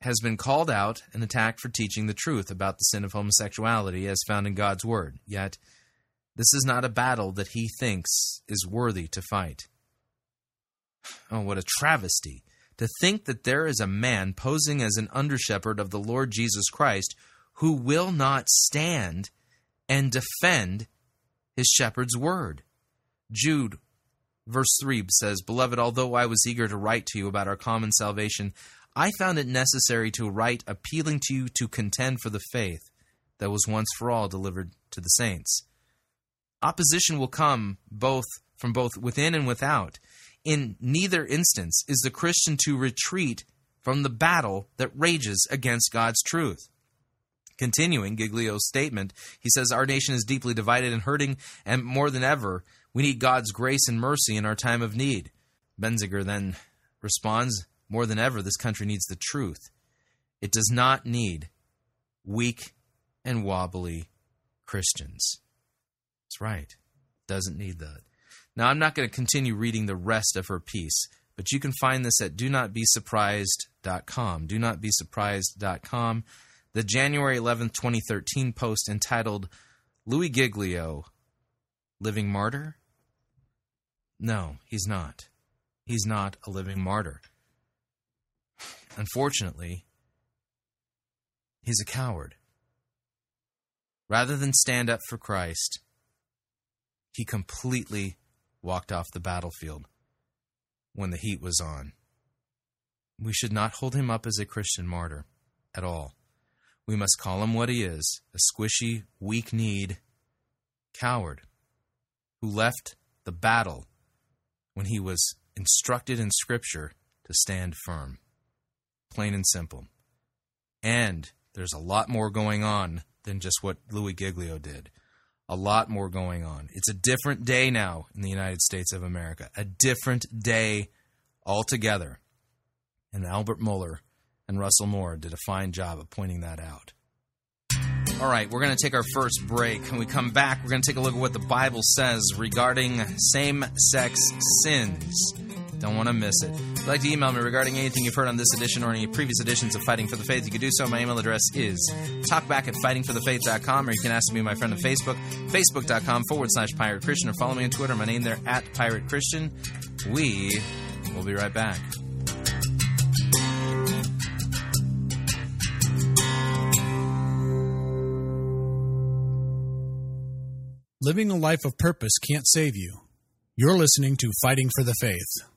has been called out and attacked for teaching the truth about the sin of homosexuality as found in God's Word. Yet, this is not a battle that he thinks is worthy to fight. Oh, what a travesty! To think that there is a man posing as an under shepherd of the Lord Jesus Christ who will not stand and defend his shepherd's word. Jude, verse 3 says, Beloved, although I was eager to write to you about our common salvation, I found it necessary to write appealing to you to contend for the faith that was once for all delivered to the saints. Opposition will come both from both within and without. In neither instance is the Christian to retreat from the battle that rages against God's truth. Continuing Giglio's statement, he says, Our nation is deeply divided and hurting, and more than ever, we need God's grace and mercy in our time of need. Benziger then responds, More than ever, this country needs the truth. It does not need weak and wobbly Christians. Right. Doesn't need that. Now, I'm not going to continue reading the rest of her piece, but you can find this at do not be surprised.com. Do not be surprised.com. The January 11th, 2013 post entitled Louie Giglio, Living Martyr? No, he's not. He's not a living martyr. Unfortunately, he's a coward. Rather than stand up for Christ, he completely walked off the battlefield when the heat was on. We should not hold him up as a Christian martyr at all. We must call him what he is a squishy, weak kneed coward who left the battle when he was instructed in Scripture to stand firm. Plain and simple. And there's a lot more going on than just what Louie Giglio did. A lot more going on. It's a different day now in the United States of America, a different day altogether. And Albert Mohler and Russell Moore did a fine job of pointing that out. All right, we're going to take our first break. When we come back, we're going to take a look at what the Bible says regarding same sex sins. Don't want to miss it. If you'd like to email me regarding anything you've heard on this edition or any previous editions of Fighting for the Faith, you can do so. My email address is talkback at fightingforthefaith.com, or you can ask be my friend on Facebook, facebook.com forward slash pirate Christian, or follow me on Twitter. My name there at Pirate Christian. We will be right back. Living a life of purpose can't save you. You're listening to Fighting for the Faith.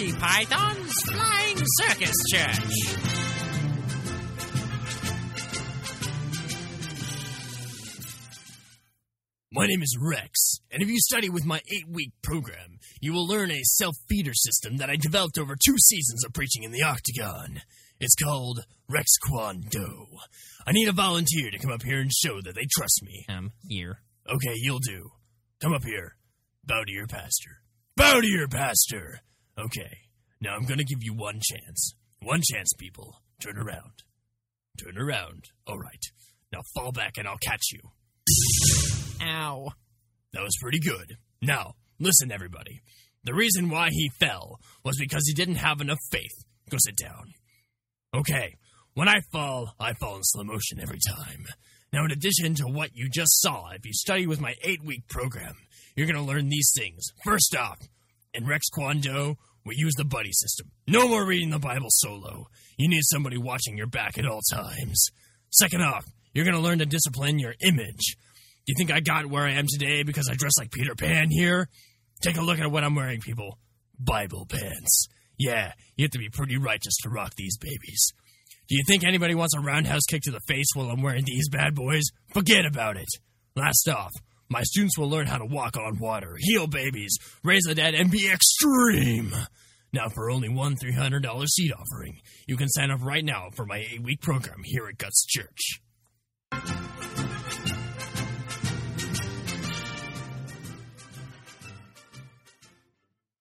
Monty Python's Flying Circus Church. My name is Rex, and if you study with my eight week program, you will learn a self feeder system that I developed over two seasons of preaching in the Octagon. It's called Rex Kwon Do. I need a volunteer to come up here and show that they trust me. Um, here. Okay, you'll do. Come up here. Bow to your pastor. Bow to your pastor! Okay, now I'm gonna give you one chance. One chance, people. Turn around. Turn around. Alright. Now fall back and I'll catch you. Ow. That was pretty good. Now, listen, everybody. The reason why he fell was because he didn't have enough faith. Go sit down. Okay, when I fall, I fall in slow motion every time. Now, in addition to what you just saw, if you study with my eight week program, you're going to learn these things. First off, in Rex Kwon Do, we use the buddy system. No more reading the Bible solo. You need somebody watching your back at all times. Second off, you're going to learn to discipline your image. Do you think I got where I am today because I dress like Peter Pan here? Take a look at what I'm wearing, people. Bible pants. Yeah, you have to be pretty righteous to rock these babies. Do you think anybody wants a roundhouse kick to the face while I'm wearing these bad boys? Forget about it. Last off, my students will learn how to walk on water, heal babies, raise the dead, and be extreme. Now, for only one $300 seat offering, you can sign up right now for my eight week program here at Guts Church.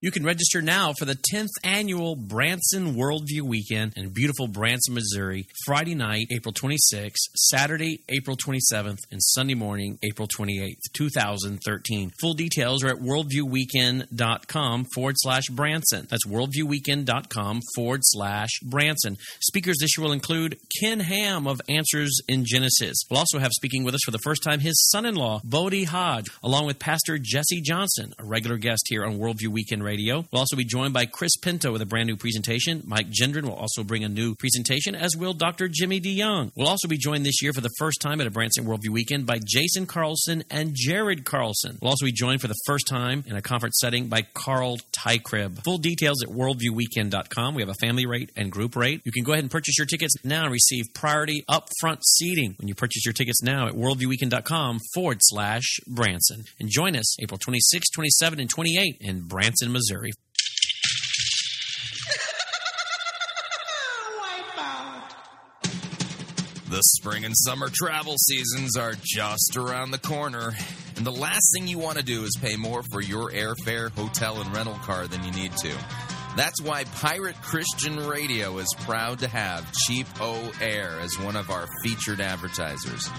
You can register now for the 10th annual Branson Worldview Weekend in beautiful Branson, Missouri, Friday night, April 26th, Saturday, April 27th, and Sunday morning, April 28th, 2013. Full details are at worldviewweekend.com forward slash Branson. That's worldviewweekend.com forward slash Branson. Speakers this year will include Ken Ham of Answers in Genesis. We'll also have speaking with us for the first time his son in law, Bodie Hodge, along with Pastor Jesse Johnson, a regular guest here on Worldview Weekend Radio. We'll also be joined by Chris Pinto with a brand new presentation. Mike Gendron will also bring a new presentation, as will Dr. Jimmy DeYoung. We'll also be joined this year for the first time at a Branson Worldview Weekend by Jason Carlson and Jared Carlson. We'll also be joined for the first time in a conference setting by Carl Teichrib. Full details at worldviewweekend.com. We have a family rate and group rate. You can go ahead and purchase your tickets now and receive priority upfront seating when you purchase your tickets now at worldviewweekend.com forward slash Branson. And join us April 26, 27, and 28 in Branson, Missouri. The spring and summer travel seasons are just around the corner, And the last thing you want to do is pay more for your airfare, hotel, and rental car than you need to. That's why Pirate Christian Radio is proud to have Cheap O Air as one of our featured advertisers.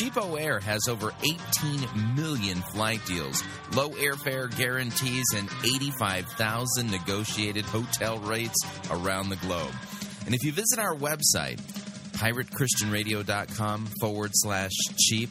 CheapOair has over 18 million flight deals, low airfare guarantees, and 85,000 negotiated hotel rates around the globe. And if you visit our website, piratechristianradio.com forward slash cheap,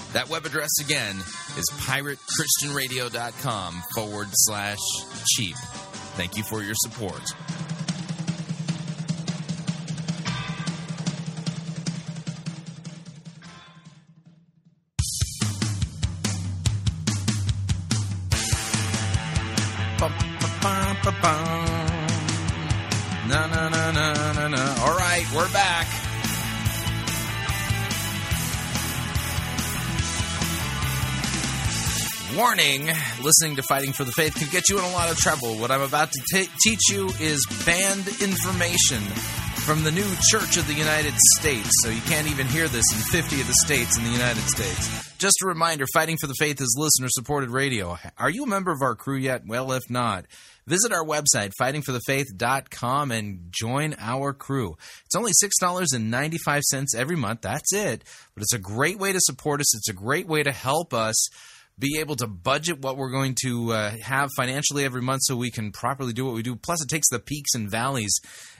That web address again is piratechristianradio.com forward slash cheap. Thank you for your support. All right, we're back. Warning listening to Fighting for the Faith can get you in a lot of trouble. What I'm about to ta teach you is banned information from the new Church of the United States, so you can't even hear this in 50 of the states in the United States. Just a reminder Fighting for the Faith is listener supported radio. Are you a member of our crew yet? Well, if not, visit our website, fightingforthefaith.com, and join our crew. It's only $6.95 every month. That's it. But it's a great way to support us, it's a great way to help us be able to budget what we're going to uh, have financially every month so we can properly do what we do. Plus, it takes the peaks and valleys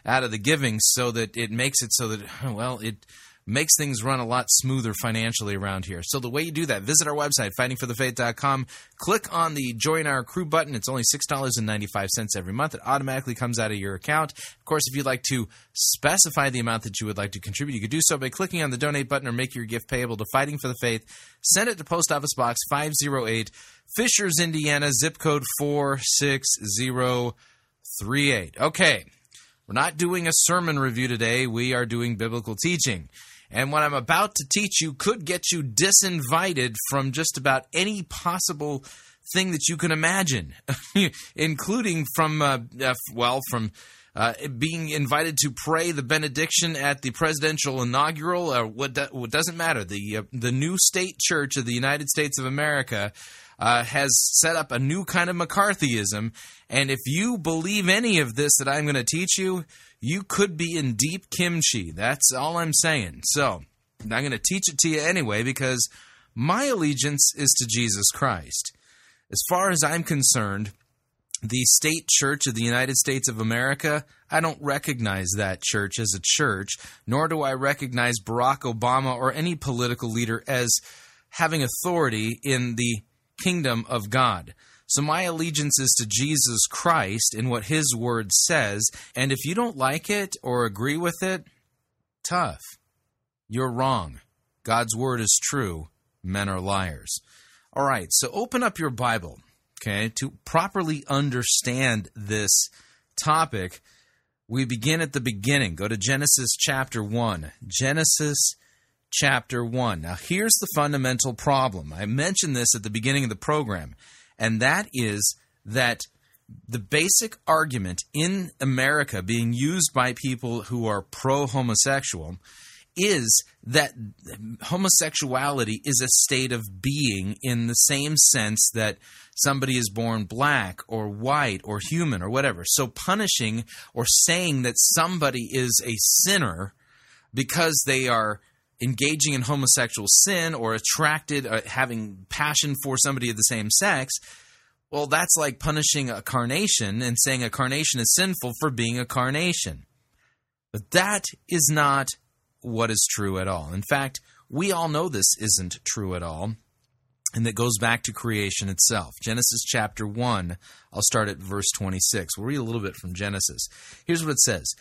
out of the giving so that it makes it so that, well, it makes things run a lot smoother financially around here. So the way you do that, visit our website, fightingforthefaith.com, click on the join our crew button. It's only $6.95 every month. It automatically comes out of your account. Of course, if you'd like to specify the amount that you would like to contribute, you could do so by clicking on the donate button or make your gift payable to Fighting for the Faith. Send it to Post Office Box 508, Fishers, Indiana, zip code 46038. Okay. We're not doing a sermon review today. We are doing biblical teaching. And what I'm about to teach you could get you disinvited from just about any possible thing that you can imagine, including from, uh, uh, well, from uh, being invited to pray the benediction at the presidential inaugural, or what, do, what doesn't matter. The, uh, the new state church of the United States of America uh, has set up a new kind of McCarthyism. And if you believe any of this that I'm going to teach you, you could be in deep kimchi. That's all I'm saying. So I'm going to teach it to you anyway because my allegiance is to Jesus Christ. As far as I'm concerned, the state church of the United States of America, I don't recognize that church as a church, nor do I recognize Barack Obama or any political leader as having authority in the kingdom of God. So my allegiance is to Jesus Christ and what his word says, and if you don't like it or agree with it, tough. You're wrong. God's word is true. Men are liars. All right, so open up your Bible, okay, to properly understand this topic. We begin at the beginning. Go to Genesis chapter 1. Genesis chapter 1. Now, here's the fundamental problem. I mentioned this at the beginning of the program, and that is that the basic argument in America being used by people who are pro homosexual is that homosexuality is a state of being in the same sense that somebody is born black or white or human or whatever. So punishing or saying that somebody is a sinner because they are engaging in homosexual sin or attracted, uh, having passion for somebody of the same sex, well, that's like punishing a carnation and saying a carnation is sinful for being a carnation. But that is not what is true at all. In fact, we all know this isn't true at all, and that goes back to creation itself. Genesis chapter 1, I'll start at verse 26. We'll read a little bit from Genesis. Here's what it says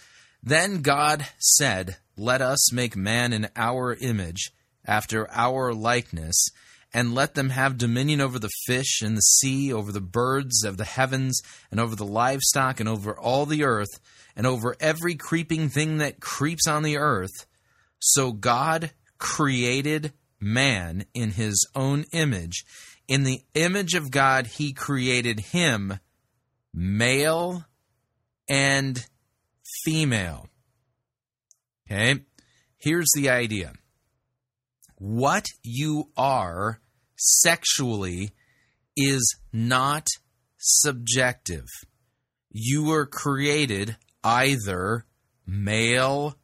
Then God said, Let us make man in our image, after our likeness, and let them have dominion over the fish in the sea, over the birds of the heavens, and over the livestock, and over all the earth, and over every creeping thing that creeps on the earth. So God created man in his own image. In the image of God, he created him, male and female. Okay? Here's the idea what you are sexually is not subjective. You were created either male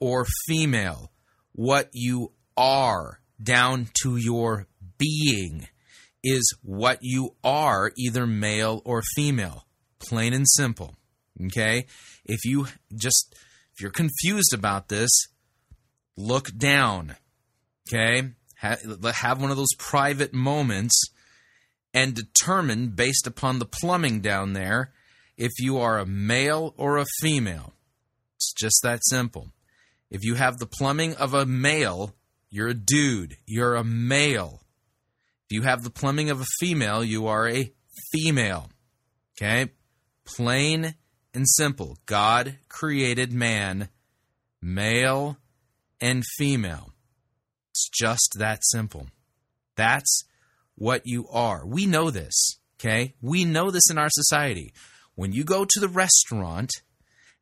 or female. What you are down to your being is what you are, either male or female. Plain and simple. Okay? If you just, if you're confused about this, look down. Okay? Have one of those private moments and determine, based upon the plumbing down there, if you are a male or a female. It's just that simple. If you have the plumbing of a male, you're a dude. You're a male. If you have the plumbing of a female, you are a female. Okay? Plain and simple. God created man, male and female. It's just that simple. That's what you are. We know this, okay? We know this in our society. When you go to the restaurant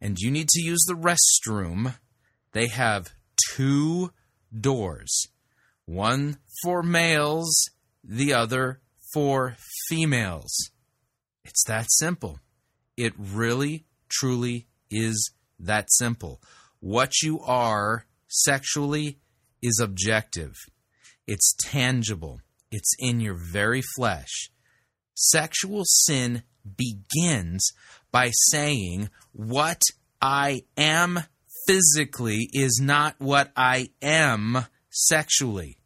and you need to use the restroom, they have two doors one for males, the other for females. It's that simple. It really, truly is that simple. What you are sexually is objective, it's tangible, it's in your very flesh. Sexual sin begins by saying, What I am physically is not what I am sexually.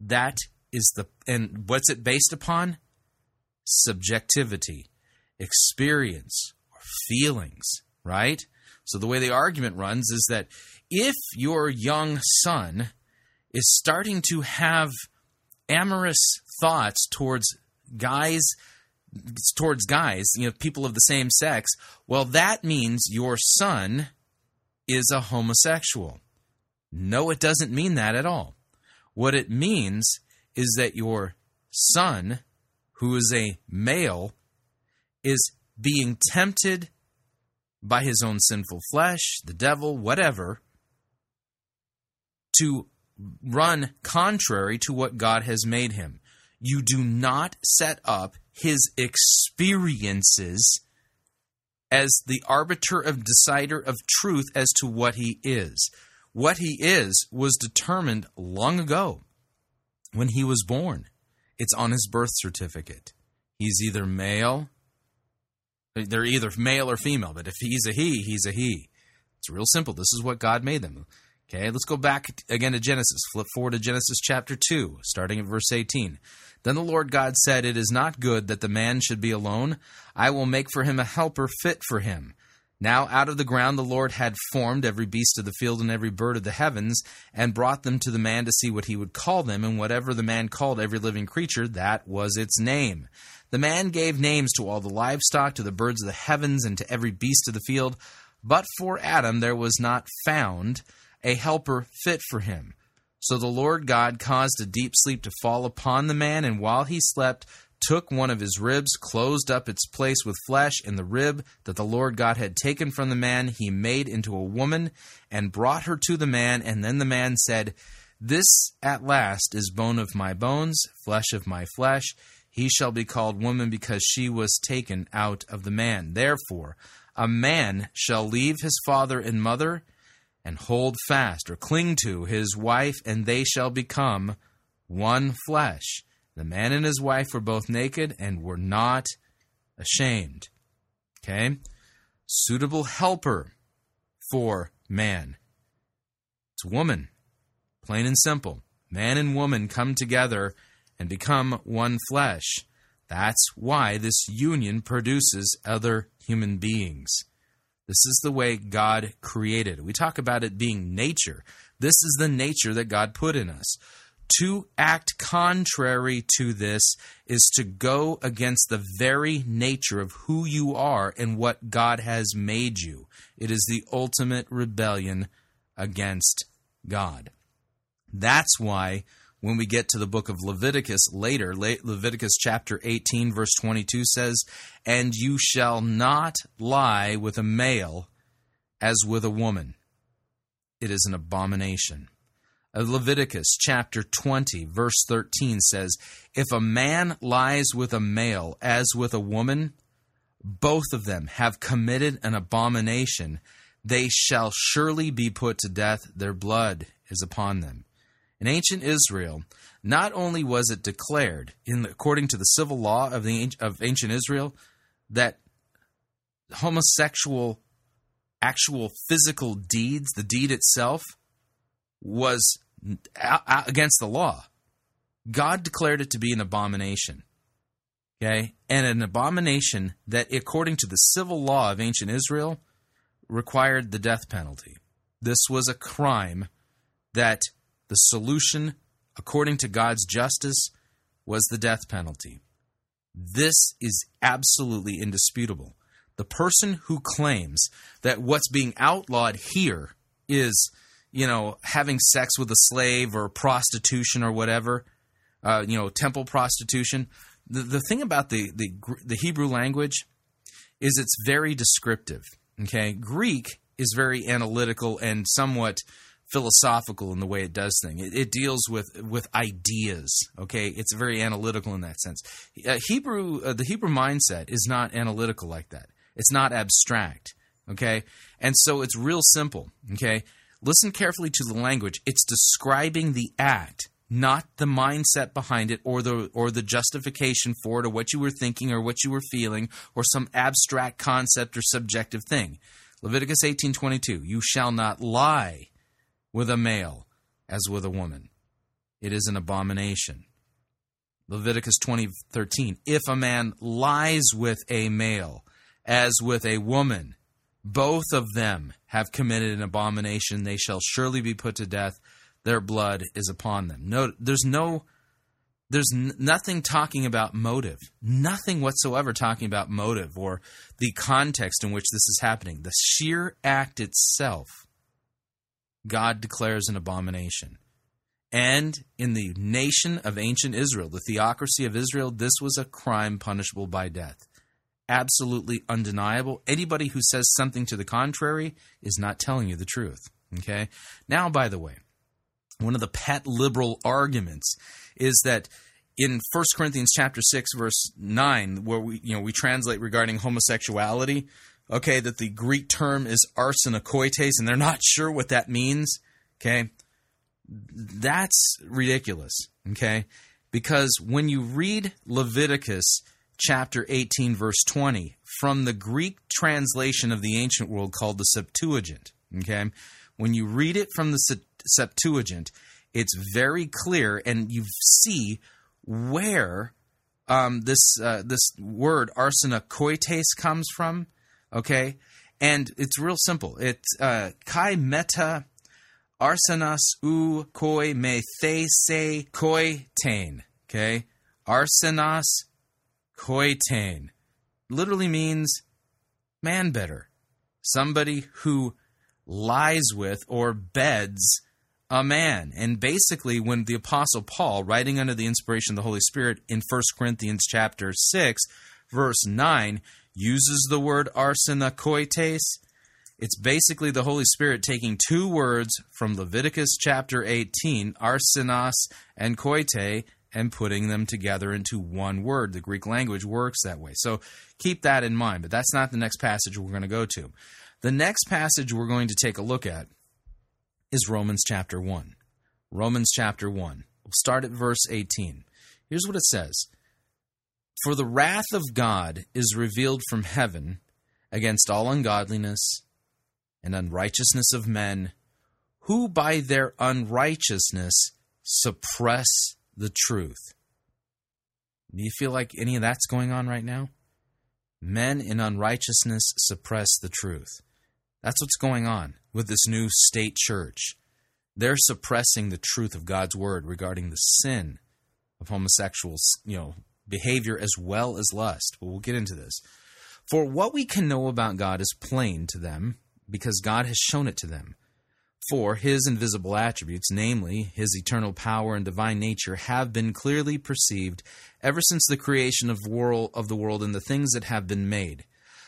That is the, and what's it based upon? Subjectivity, experience, or feelings, right? So the way the argument runs is that if your young son is starting to have amorous thoughts towards guys towards guys, you know, people of the same sex, well that means your son is a homosexual. No, it doesn't mean that at all. What it means is that your son, who is a male, is being tempted by his own sinful flesh, the devil, whatever, to run contrary to what God has made him. You do not set up his experiences as the arbiter of decider of truth as to what he is. What he is was determined long ago when he was born. It's on his birth certificate. He's either male, they're either male or female, but if he's a he, he's a he. It's real simple. This is what God made them. Okay, let's go back again to Genesis. Flip forward to Genesis chapter 2, starting at verse 18. Then the Lord God said, It is not good that the man should be alone. I will make for him a helper fit for him. Now out of the ground the Lord had formed every beast of the field and every bird of the heavens, and brought them to the man to see what he would call them, and whatever the man called every living creature, that was its name. The man gave names to all the livestock, to the birds of the heavens, and to every beast of the field. But for Adam there was not found a helper fit for him. So the Lord God caused a deep sleep to fall upon the man, and while he slept, took one of his ribs, closed up its place with flesh, and the rib that the Lord God had taken from the man he made into a woman, and brought her to the man. And then the man said, This at last is bone of my bones, flesh of my flesh. He shall be called woman because she was taken out of the man. Therefore, a man shall leave his father and mother, and hold fast or cling to his wife, and they shall become one flesh. The man and his wife were both naked and were not ashamed. Okay? Suitable helper for man. It's woman. Plain and simple. Man and woman come together and become one flesh. That's why this union produces other human beings. This is the way God created. We talk about it being nature. This is the nature that God put in us To act contrary to this is to go against the very nature of who you are and what God has made you. It is the ultimate rebellion against God. That's why when we get to the book of Leviticus later, Le- Leviticus chapter 18, verse 22 says, And you shall not lie with a male as with a woman. It is an abomination. Uh, Leviticus chapter 20, verse 13 says, If a man lies with a male as with a woman, both of them have committed an abomination. They shall surely be put to death. Their blood is upon them. In ancient Israel, not only was it declared, in according to the civil law of, the, of ancient Israel, that homosexual, actual physical deeds, the deed itself, was against the law. God declared it to be an abomination. Okay? And an abomination that, according to the civil law of ancient Israel, required the death penalty. This was a crime that the solution, according to God's justice, was the death penalty. This is absolutely indisputable. The person who claims that what's being outlawed here is, you know, having sex with a slave or prostitution or whatever, uh, you know, temple prostitution. The, the thing about the, the, the Hebrew language is it's very descriptive. Okay, Greek is very analytical and somewhat philosophical in the way it does things. It, it, deals with with ideas. Okay, it's very analytical in that sense. Uh, Hebrew, uh, the Hebrew mindset is not analytical like that. It's not abstract. Okay, and so it's real simple. Okay, listen carefully to the language. It's describing the act, not the mindset behind it, or the or the justification for it, or what you were thinking, or what you were feeling, or some abstract concept or subjective thing. Leviticus 18:22 You shall not lie with a male as with a woman. It is an abomination. Leviticus 20:13 If a man lies with a male as with a woman, both of them have committed an abomination, they shall surely be put to death. Their blood is upon them. No there's no there's nothing talking about motive. Nothing whatsoever talking about motive or the context in which this is happening. The sheer act itself God declares an abomination. And in the nation of ancient Israel, the theocracy of Israel, this was a crime punishable by death. Absolutely undeniable. Anybody who says something to the contrary is not telling you the truth. Okay? Now, by the way, one of the pet liberal arguments is that in 1 Corinthians chapter 6 verse 9 where we you know we translate regarding homosexuality okay, that the Greek term is arsenokoites, and they're not sure what that means, okay, that's ridiculous, okay? Because when you read Leviticus chapter 18, verse 20, from the Greek translation of the ancient world called the Septuagint, okay, when you read it from the Septuagint, it's very clear, and you see where um, this uh, this word arsenokoites comes from Okay, and it's real simple. It's uh, kai meta arsenas u koi me the se koi tain. Okay, arsenas koi tain literally means man better, somebody who lies with or beds a man. And basically, when the Apostle Paul, writing under the inspiration of the Holy Spirit in 1 Corinthians chapter 6, verse 9, uses the word arsenokoites, it's basically the Holy Spirit taking two words from Leviticus chapter 18, arsenos and koite, and putting them together into one word. The Greek language works that way. So keep that in mind, but that's not the next passage we're going to go to. The next passage we're going to take a look at is Romans chapter 1. Romans chapter 1. We'll start at verse 18. Here's what it says for the wrath of God is revealed from heaven against all ungodliness and unrighteousness of men, who by their unrighteousness suppress the truth. Do you feel like any of that's going on right now? Men in unrighteousness suppress the truth. That's what's going on with this new state church. They're suppressing the truth of God's word regarding the sin of homosexuals, you know, behavior as well as lust. But we'll get into this. For what we can know about God is plain to them because God has shown it to them. For his invisible attributes, namely his eternal power and divine nature, have been clearly perceived ever since the creation of, world, of the world and the things that have been made,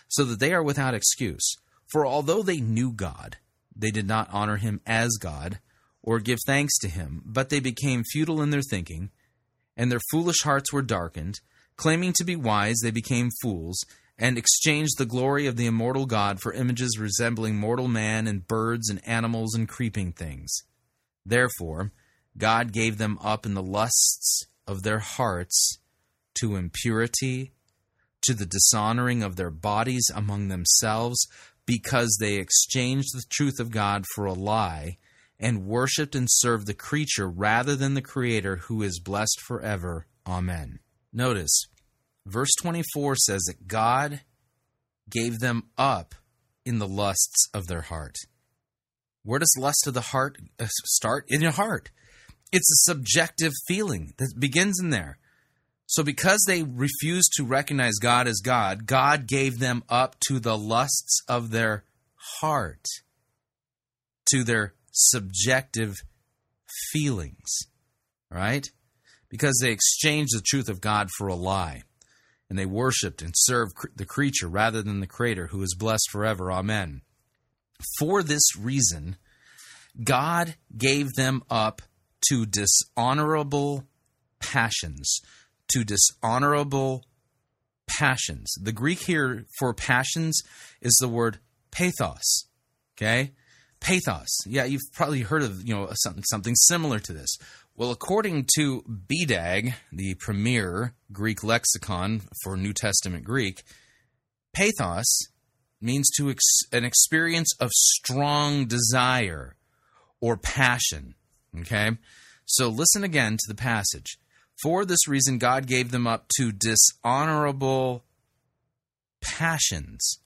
so that they are without excuse. For although they knew God, they did not honor him as God or give thanks to him, but they became futile in their thinking, and their foolish hearts were darkened. Claiming to be wise, they became fools, and exchanged the glory of the immortal God for images resembling mortal man and birds and animals and creeping things. Therefore, God gave them up in the lusts of their hearts to impurity, to the dishonoring of their bodies among themselves, because they exchanged the truth of God for a lie and worshiped and served the creature rather than the Creator who is blessed forever. Amen. Notice, verse 24 says that God gave them up in the lusts of their heart. Where does lust of the heart uh, start? In your heart. It's a subjective feeling that begins in there. So, because they refused to recognize God as God, God gave them up to the lusts of their heart, to their subjective feelings, right? Because they exchanged the truth of God for a lie, and they worshiped and served the creature rather than the Creator, who is blessed forever. Amen. For this reason, God gave them up to dishonorable passions, to dishonorable passions. The Greek here for passions is the word pathos. Okay? Pathos. Yeah, you've probably heard of you know something something similar to this. Well, according to BDAG, the premier Greek lexicon for New Testament Greek, pathos means to ex- an experience of strong desire or passion. Okay, so listen again to the passage. For this reason, God gave them up to dishonorable passions,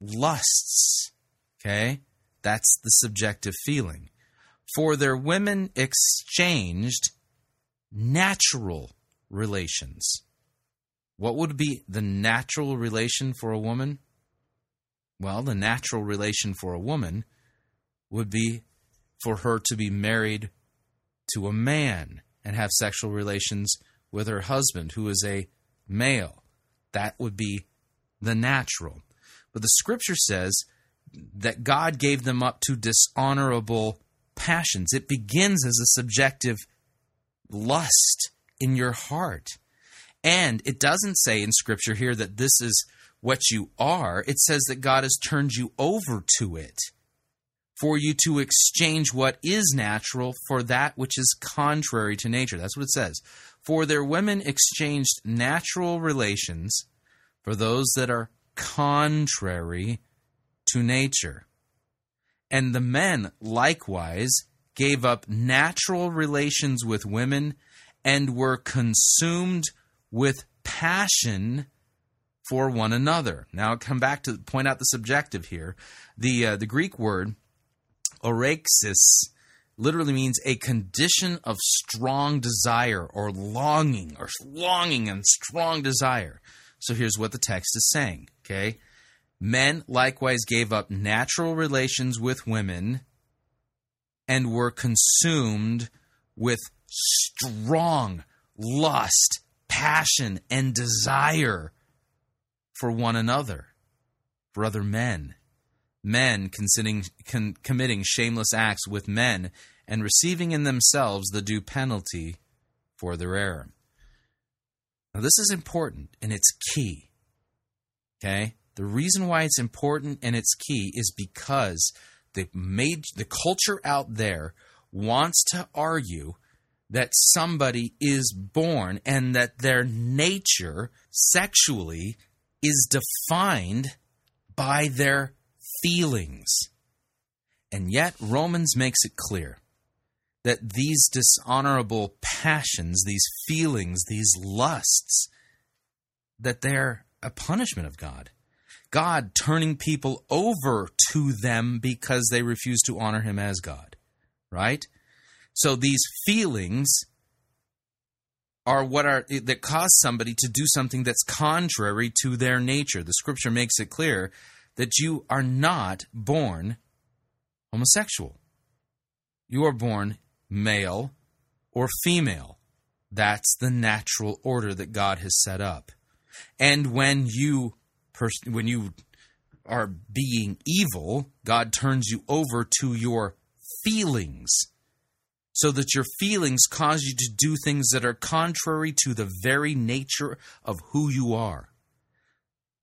lusts. Okay, that's the subjective feeling. For their women exchanged natural relations. What would be the natural relation for a woman? Well, the natural relation for a woman would be for her to be married to a man and have sexual relations with her husband, who is a male. That would be the natural. But the scripture says that God gave them up to dishonorable passions. It begins as a subjective lust in your heart. And it doesn't say in Scripture here that this is what you are, it says that God has turned you over to it for you to exchange what is natural for that which is contrary to nature. That's what it says. For their women exchanged natural relations for those that are contrary to nature. And the men likewise gave up natural relations with women and were consumed with passion for one another. Now, I'll come back to point out the subjective here. The uh, the Greek word orexis literally means a condition of strong desire or longing or longing and strong desire. So here's what the text is saying, okay? Men likewise gave up natural relations with women and were consumed with strong lust, passion, and desire for one another, for other men. Men con- committing shameless acts with men and receiving in themselves the due penalty for their error. Now, this is important and it's key. Okay? The reason why it's important and it's key is because the made the culture out there wants to argue that somebody is born and that their nature sexually is defined by their feelings. And yet Romans makes it clear that these dishonorable passions, these feelings, these lusts, that they're a punishment of God. God turning people over to them because they refuse to honor him as God. right? So these feelings are what are that cause somebody to do something that's contrary to their nature. The scripture makes it clear that you are not born homosexual. You are born male or female. That's the natural order that God has set up. And when you pers- when you are being evil, God turns you over to your feelings so that your feelings cause you to do things that are contrary to the very nature of who you are.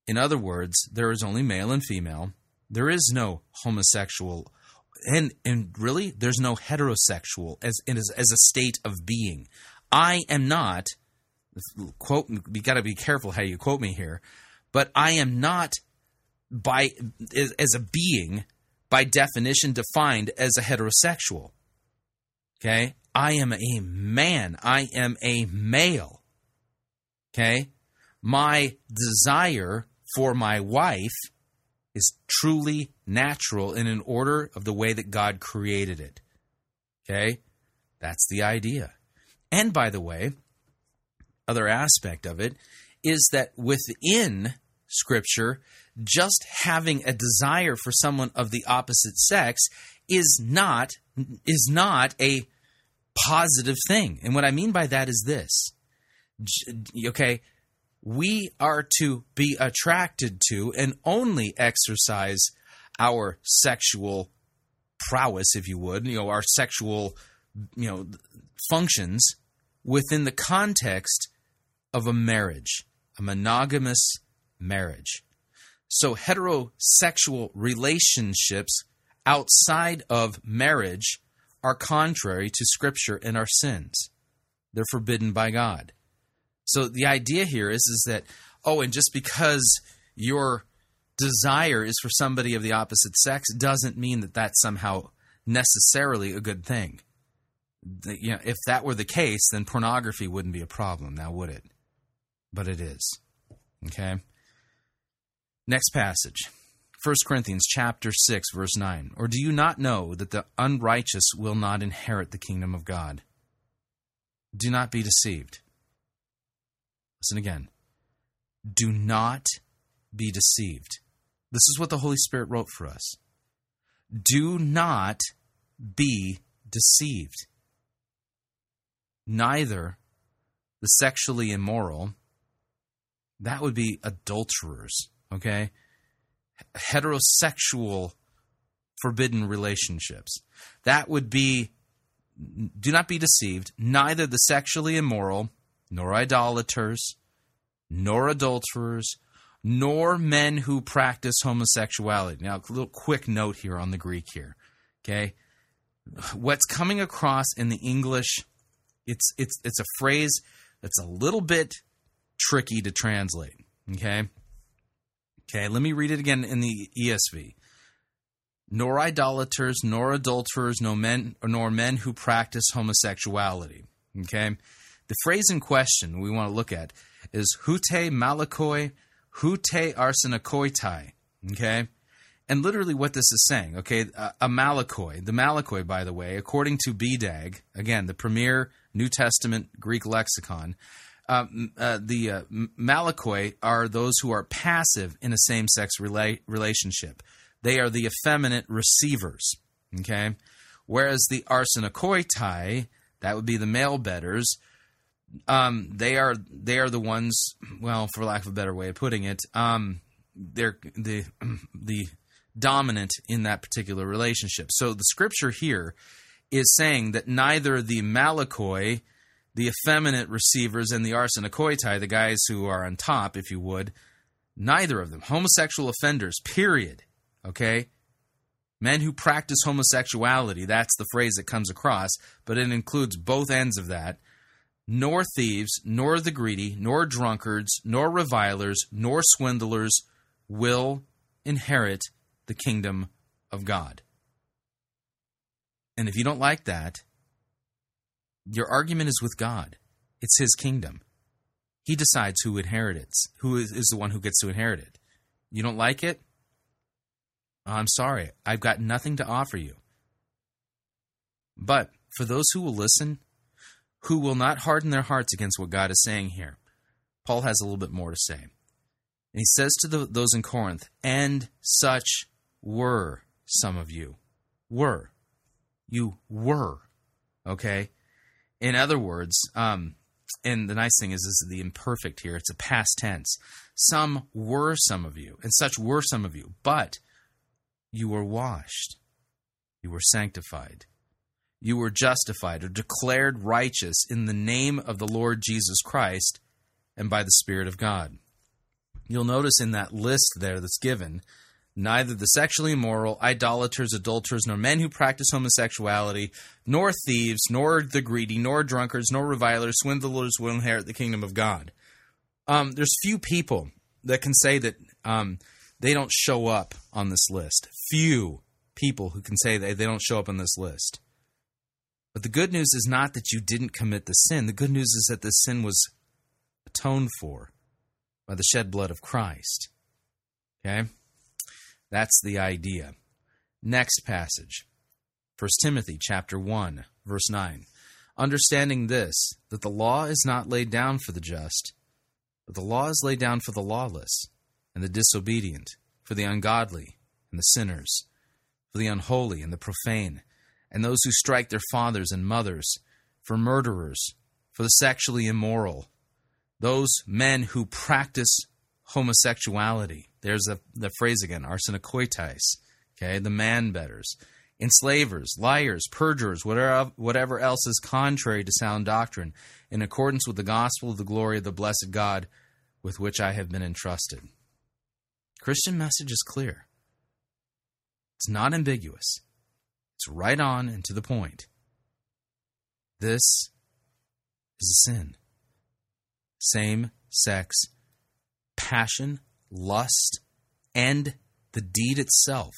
In other words, there is only male and female. There is no homosexual and and really there's no heterosexual as as, as a state of being. I am not quote you got to be careful how you quote me here, but I am not by as a being by definition defined as a heterosexual. Okay? I am a man. I am a male. Okay? My desire for my wife is truly natural in an order of the way that God created it. Okay? That's the idea. And by the way, other aspect of it is that within scripture, just having a desire for someone of the opposite sex is not is not a positive thing. And what I mean by that is this. Okay, we are to be attracted to and only exercise our sexual prowess if you would, you know, our sexual you know functions within the context of a marriage, a monogamous marriage. So, heterosexual relationships outside of marriage are contrary to Scripture and our sins. They're forbidden by God. So, the idea here is, is that, oh, and just because your desire is for somebody of the opposite sex doesn't mean that that's somehow necessarily a good thing. You know, if that were the case, then pornography wouldn't be a problem, now would it? But it is. Okay? Next passage. 1 Corinthians chapter 6 verse 9. Or do you not know that the unrighteous will not inherit the kingdom of God? Do not be deceived. Listen again. Do not be deceived. This is what the Holy Spirit wrote for us. Do not be deceived. Neither the sexually immoral, that would be adulterers okay? Heterosexual forbidden relationships. That would be, do not be deceived, neither the sexually immoral, nor idolaters, nor adulterers, nor men who practice homosexuality. Now, a little quick note here on the Greek here, okay? What's coming across in the English, it's it's it's a phrase that's a little bit tricky to translate, okay? Okay, let me read it again in the ESV. Nor idolaters, nor adulterers, nor men, nor men who practice homosexuality. Okay, the phrase in question we want to look at is hute malakoi, hute arsenokoitai. Okay, and literally what this is saying. Okay, a, a malakoi, the malakoi, by the way, according to BDAG, again the premier New Testament Greek lexicon, uh, uh, the uh, malakoi are those who are passive in a same sex rela- relationship. They are the effeminate receivers. Okay, whereas the arsenokoitai, that would be the male betters, um, they are they are the ones. Well, for lack of a better way of putting it, um, they're the the dominant in that particular relationship. So the scripture here is saying that neither the malakoi the effeminate receivers and the arsenokoitai, the guys who are on top, if you would, neither of them. Homosexual offenders, period. Okay? Men who practice homosexuality, that's the phrase that comes across, but it includes both ends of that. Nor thieves, nor the greedy, nor drunkards, nor revilers, nor swindlers will inherit the kingdom of God. And if you don't like that, your argument is with God. It's His kingdom. He decides who inherits, who is, is the one who gets to inherit it. You don't like it? Oh, I'm sorry. I've got nothing to offer you. But for those who will listen, who will not harden their hearts against what God is saying here, Paul has a little bit more to say. And he says to the, those in Corinth, and such were some of you. Were. You were. Okay? In other words, um, and the nice thing is, this is the imperfect here. It's a past tense. Some were some of you, and such were some of you, but you were washed, you were sanctified, you were justified or declared righteous in the name of the Lord Jesus Christ and by the Spirit of God. You'll notice in that list there that's given, neither the sexually immoral, idolaters, adulterers, nor men who practice homosexuality, nor thieves, nor the greedy, nor drunkards, nor revilers, swindlers will inherit the kingdom of God. Um, there's few people that can say that um, they don't show up on this list. Few people who can say that they don't show up on this list. But the good news is not that you didn't commit the sin. The good news is that the sin was atoned for by the shed blood of Christ. Okay? That's the idea. Next passage. 1 Timothy chapter 1, verse 9. Understanding this, that the law is not laid down for the just, but the law is laid down for the lawless, and the disobedient, for the ungodly, and the sinners, for the unholy, and the profane, and those who strike their fathers and mothers, for murderers, for the sexually immoral, those men who practice homosexuality. There's the, the phrase again, arsenokoitais, okay, the man betters, enslavers, liars, perjurers, whatever, whatever else is contrary to sound doctrine, in accordance with the gospel of the glory of the blessed God with which I have been entrusted. Christian message is clear. It's not ambiguous. It's right on and to the point. This is a sin. Same sex passion, lust, and the deed itself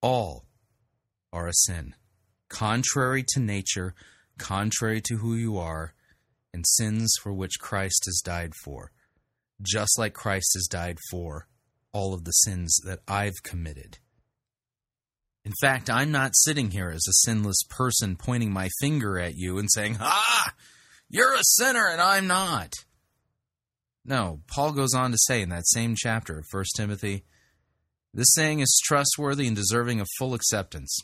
all are a sin, contrary to nature, contrary to who you are, and sins for which Christ has died for, just like Christ has died for all of the sins that I've committed. In fact, I'm not sitting here as a sinless person pointing my finger at you and saying, Ah, you're a sinner and I'm not. No, Paul goes on to say in that same chapter of 1 Timothy this saying is trustworthy and deserving of full acceptance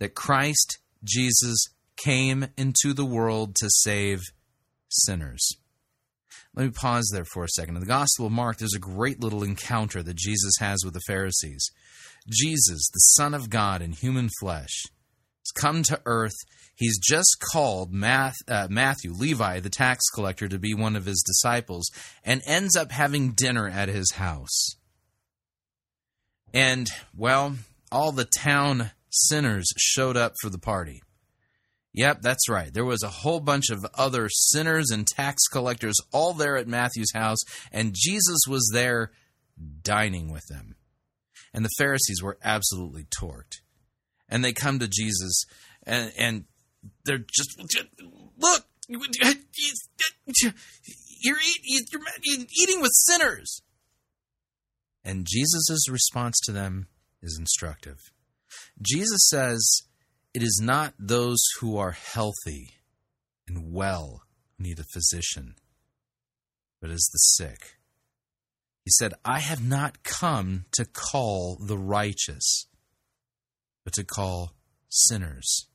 that Christ Jesus came into the world to save sinners. Let me pause there for a second. In the Gospel of Mark, there's a great little encounter that Jesus has with the Pharisees. Jesus, the Son of God in human flesh, has come to earth He's just called Math, uh, Matthew, Levi, the tax collector, to be one of his disciples and ends up having dinner at his house. And, well, all the town sinners showed up for the party. Yep, that's right. There was a whole bunch of other sinners and tax collectors all there at Matthew's house, and Jesus was there dining with them. And the Pharisees were absolutely torqued. And they come to Jesus and, and they're just look. You're, eat, you're eating with sinners. And Jesus' response to them is instructive. Jesus says, It is not those who are healthy and well who need a physician, but is the sick. He said, I have not come to call the righteous, but to call sinners.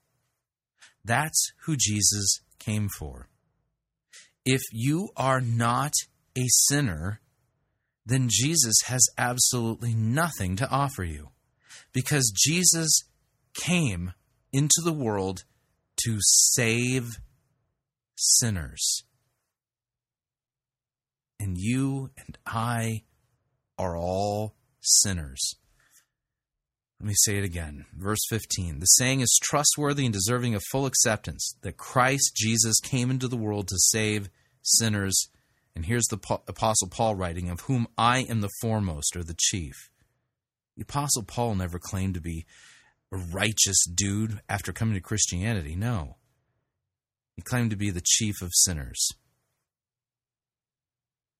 That's who Jesus came for. If you are not a sinner, then Jesus has absolutely nothing to offer you because Jesus came into the world to save sinners. And you and I are all sinners. Let me say it again. Verse 15. The saying is trustworthy and deserving of full acceptance that Christ Jesus came into the world to save sinners. And here's the Apostle Paul writing, of whom I am the foremost or the chief. The Apostle Paul never claimed to be a righteous dude after coming to Christianity. No. He claimed to be the chief of sinners.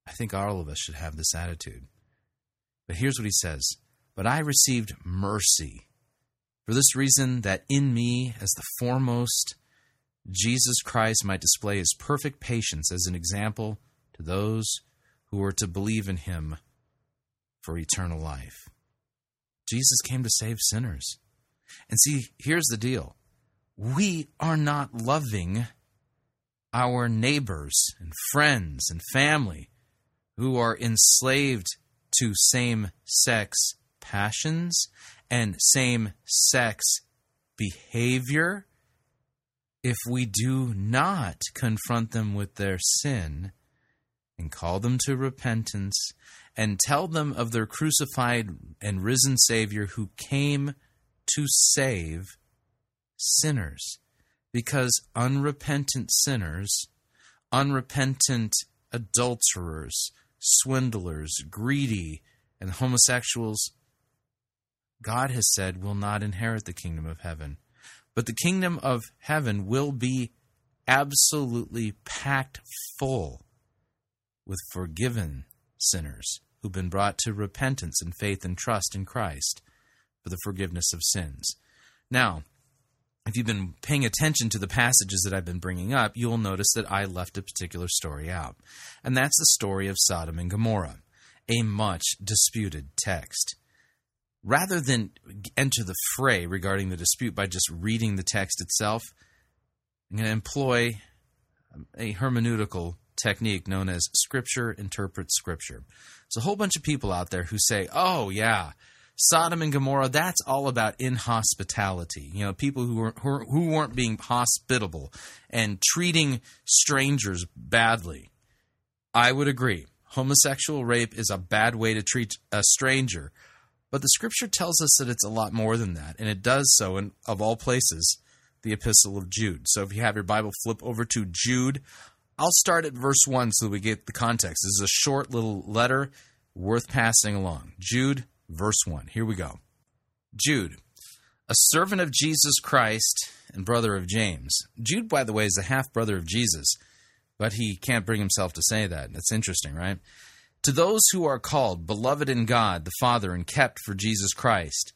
I think all of us should have this attitude. But here's what he says but I received mercy For this reason, that in me, as the foremost, Jesus Christ might display his perfect patience as an example to those who are to believe in him for eternal life. Jesus came to save sinners. And see, here's the deal we are not loving our neighbors and friends and family who are enslaved to same sex passions and same sex behavior if we do not confront them with their sin and call them to repentance and tell them of their crucified and risen Savior who came to save sinners. Because unrepentant sinners, unrepentant adulterers, swindlers, greedy, and homosexuals, God has said will not inherit the kingdom of heaven. But the kingdom of heaven will be absolutely packed full with forgiven sinners who've been brought to repentance and faith and trust in Christ for the forgiveness of sins. Now, if you've been paying attention to the passages that I've been bringing up, you'll notice that I left a particular story out. And that's the story of Sodom and Gomorrah, a much disputed text. Rather than enter the fray regarding the dispute by just reading the text itself, I'm going to employ a hermeneutical technique known as Scripture interprets Scripture. There's a whole bunch of people out there who say, oh, yeah, Sodom and Gomorrah, that's all about inhospitality. You know, people who, were, who, who weren't being hospitable and treating strangers badly. I would agree. Homosexual rape is a bad way to treat a stranger. But the scripture tells us that it's a lot more than that, and it does so in, of all places, the Epistle of Jude. So if you have your Bible, flip over to Jude. I'll start at verse 1 so we get the context. This is a short little letter worth passing along. Jude, verse 1. Here we go. Jude, a servant of Jesus Christ and brother of James. Jude, by the way, is the half brother of Jesus, but he can't bring himself to say that. That's interesting, right? To those who are called, beloved in God the Father, and kept for Jesus Christ,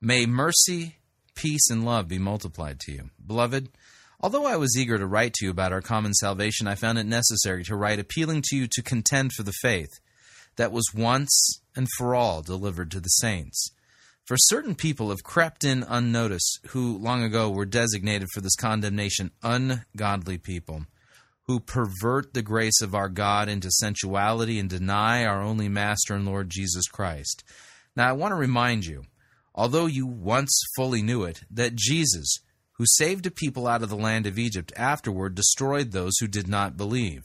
may mercy, peace, and love be multiplied to you. Beloved, Although I was eager to write to you about our common salvation, I found it necessary to write appealing to you to contend for the faith that was once and for all delivered to the saints. For certain people have crept in unnoticed, who long ago were designated for this condemnation ungodly people, who pervert the grace of our God into sensuality and deny our only Master and Lord Jesus Christ. Now I want to remind you, although you once fully knew it, that Jesus, who saved a people out of the land of Egypt, afterward destroyed those who did not believe.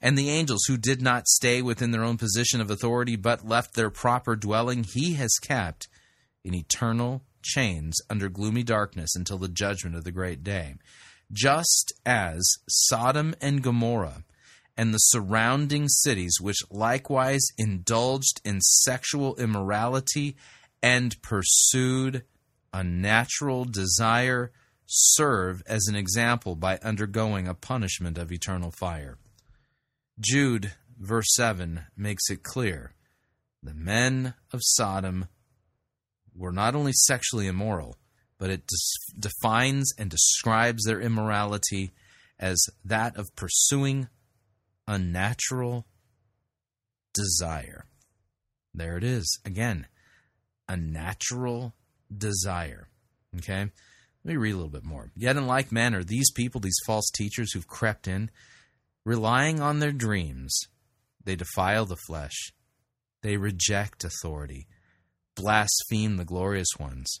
And the angels who did not stay within their own position of authority, but left their proper dwelling, he has kept in eternal chains under gloomy darkness until the judgment of the great day. Just as Sodom and Gomorrah and the surrounding cities, which likewise indulged in sexual immorality and pursued a natural desire serve as an example by undergoing a punishment of eternal fire. Jude, verse 7, makes it clear the men of Sodom were not only sexually immoral, but it defines and describes their immorality as that of pursuing unnatural desire. There it is. Again, a natural desire. Okay? Let me read a little bit more. Yet, in like manner, these people, these false teachers who've crept in, relying on their dreams, they defile the flesh, they reject authority, blaspheme the glorious ones.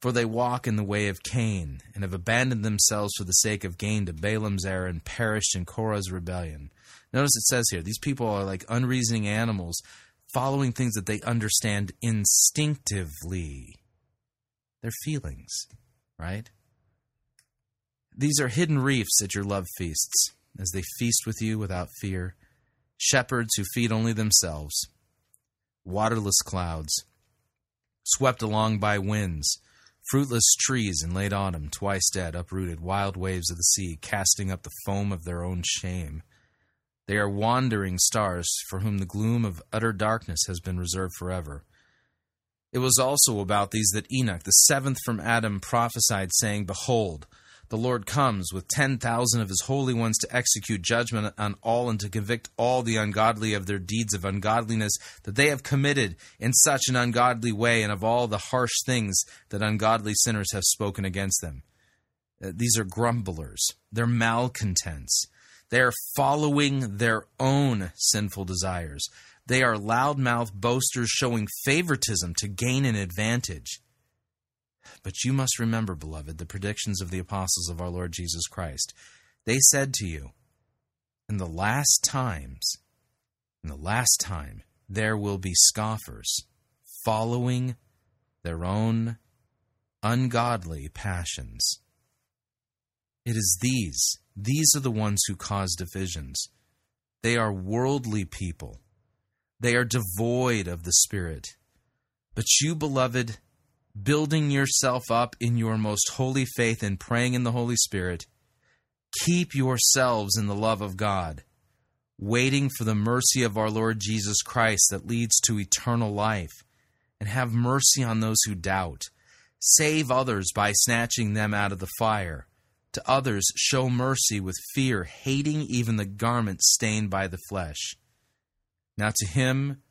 For they walk in the way of Cain, and have abandoned themselves for the sake of gain to Balaam's error, and perished in Korah's rebellion. Notice it says here, these people are like unreasoning animals, following things that they understand instinctively. Their feelings, right? These are hidden reefs at your love feasts. as they feast with you without fear, shepherds who feed only themselves, waterless clouds, swept along by winds, fruitless trees in late autumn, twice dead, uprooted, wild waves of the sea, casting up the foam of their own shame. They are wandering stars for whom the gloom of utter darkness has been reserved forever. It was also about these that Enoch, the seventh from Adam, prophesied, saying, Behold, the Lord comes with ten thousand of his holy ones to execute judgment on all and to convict all the ungodly of their deeds of ungodliness that they have committed in such an ungodly way, and of all the harsh things that ungodly sinners have spoken against them. Uh, these are grumblers, they're malcontents. They are following their own sinful desires. They are loudmouth boasters showing favoritism to gain an advantage. But you must remember, beloved, the predictions of the apostles of our Lord Jesus Christ. They said to you, In the last times, in the last time, there will be scoffers following their own ungodly passions. It is these, these are the ones who cause divisions. They are worldly people. They are devoid of the Spirit. But you, beloved, building yourself up in your most holy faith and praying in the Holy Spirit, keep yourselves in the love of God, waiting for the mercy of our Lord Jesus Christ that leads to eternal life, and have mercy on those who doubt. Save others by snatching them out of the fire. To others, show mercy with fear, hating even the garment stained by the flesh. Now, to him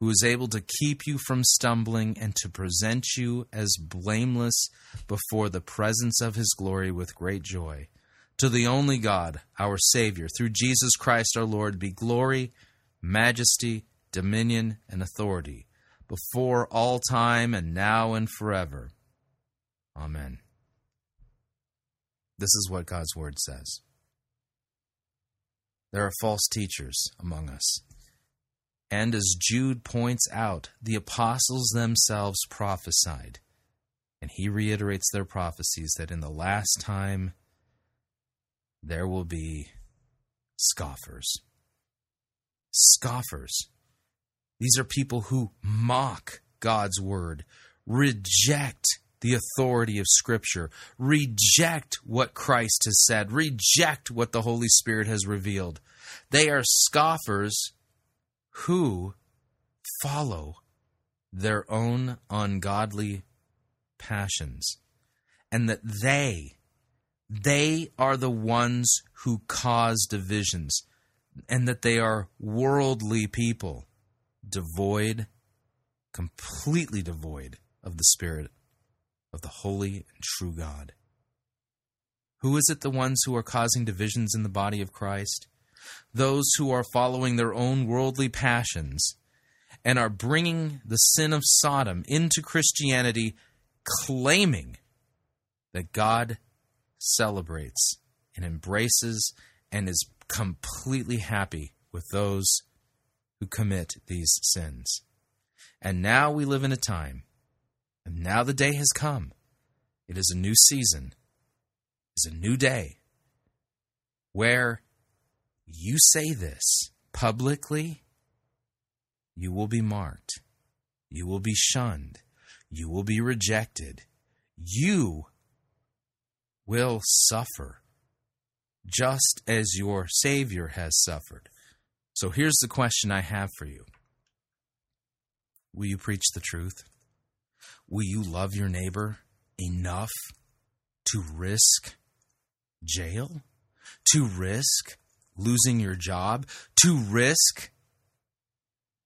who is able to keep you from stumbling and to present you as blameless before the presence of his glory with great joy. To the only God, our Savior, through Jesus Christ our Lord, be glory, majesty, dominion, and authority, before all time and now and forever. Amen. This is what God's Word says. There are false teachers among us and as Jude points out, the apostles themselves prophesied. And he reiterates their prophecies that in the last time there will be scoffers. Scoffers. These are people who mock God's word, reject the authority of Scripture, reject what Christ has said, reject what the Holy Spirit has revealed. They are scoffers who follow their own ungodly passions and that they they are the ones who cause divisions and that they are worldly people devoid completely devoid of the spirit of the holy and true God. Who is it the ones who are causing divisions in the body of Christ those who are following their own worldly passions and are bringing the sin of Sodom into Christianity, claiming that God celebrates and embraces and is completely happy with those who commit these sins. And now we live in a time, and now the day has come. It is a new season, it is a new day, where you say this publicly, you will be marked. You will be shunned. You will be rejected. You will suffer just as your Savior has suffered. So here's the question I have for you Will you preach the truth? Will you love your neighbor enough to risk jail? To risk losing your job, to risk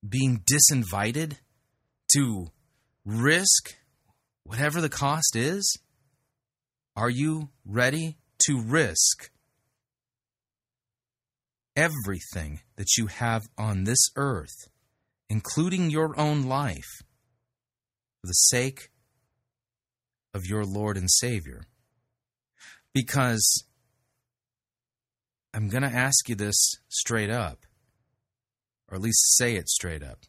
being disinvited, to risk whatever the cost is? Are you ready to risk everything that you have on this earth, including your own life, for the sake of your Lord and Savior? Because I'm going to ask you this straight up, or at least say it straight up.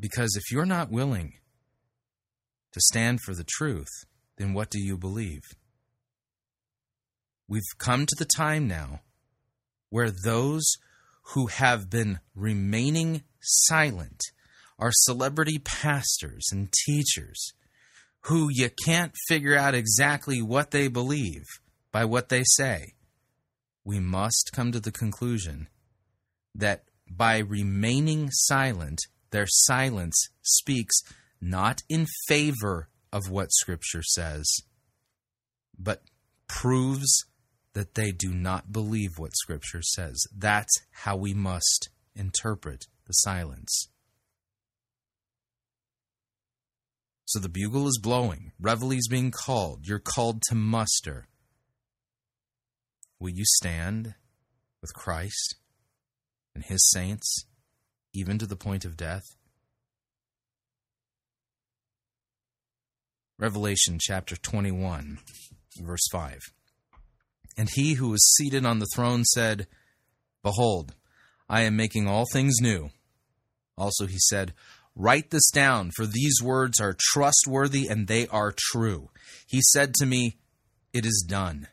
Because if you're not willing to stand for the truth, then what do you believe? We've come to the time now where those who have been remaining silent are celebrity pastors and teachers who you can't figure out exactly what they believe by what they say. We must come to the conclusion that by remaining silent, their silence speaks not in favor of what Scripture says, but proves that they do not believe what Scripture says. That's how we must interpret the silence. So the bugle is blowing, reveille's being called, you're called to muster. Will you stand with Christ and his saints, even to the point of death? Revelation chapter 21, verse 5. And he who was seated on the throne said, Behold, I am making all things new. Also he said, Write this down, for these words are trustworthy and they are true. He said to me, It is done.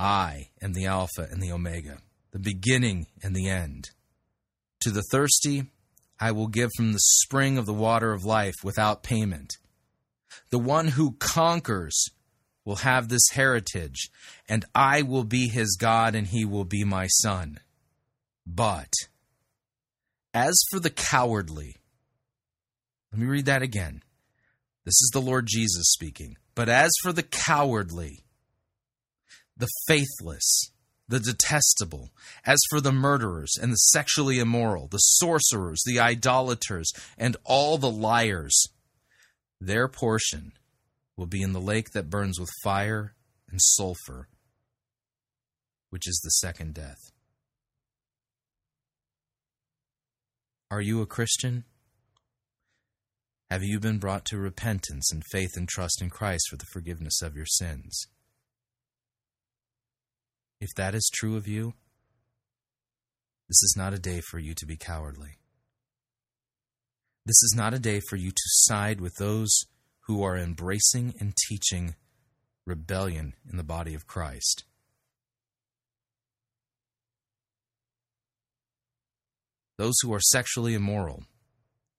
I am the Alpha and the Omega, the beginning and the end. To the thirsty, I will give from the spring of the water of life without payment. The one who conquers will have this heritage, and I will be his God, and he will be my son. But as for the cowardly, let me read that again. This is the Lord Jesus speaking. But as for the cowardly, the faithless, the detestable, as for the murderers and the sexually immoral, the sorcerers, the idolaters, and all the liars, their portion will be in the lake that burns with fire and sulfur, which is the second death. Are you a Christian? Have you been brought to repentance and faith and trust in Christ for the forgiveness of your sins? If that is true of you, this is not a day for you to be cowardly. This is not a day for you to side with those who are embracing and teaching rebellion in the body of Christ. Those who are sexually immoral,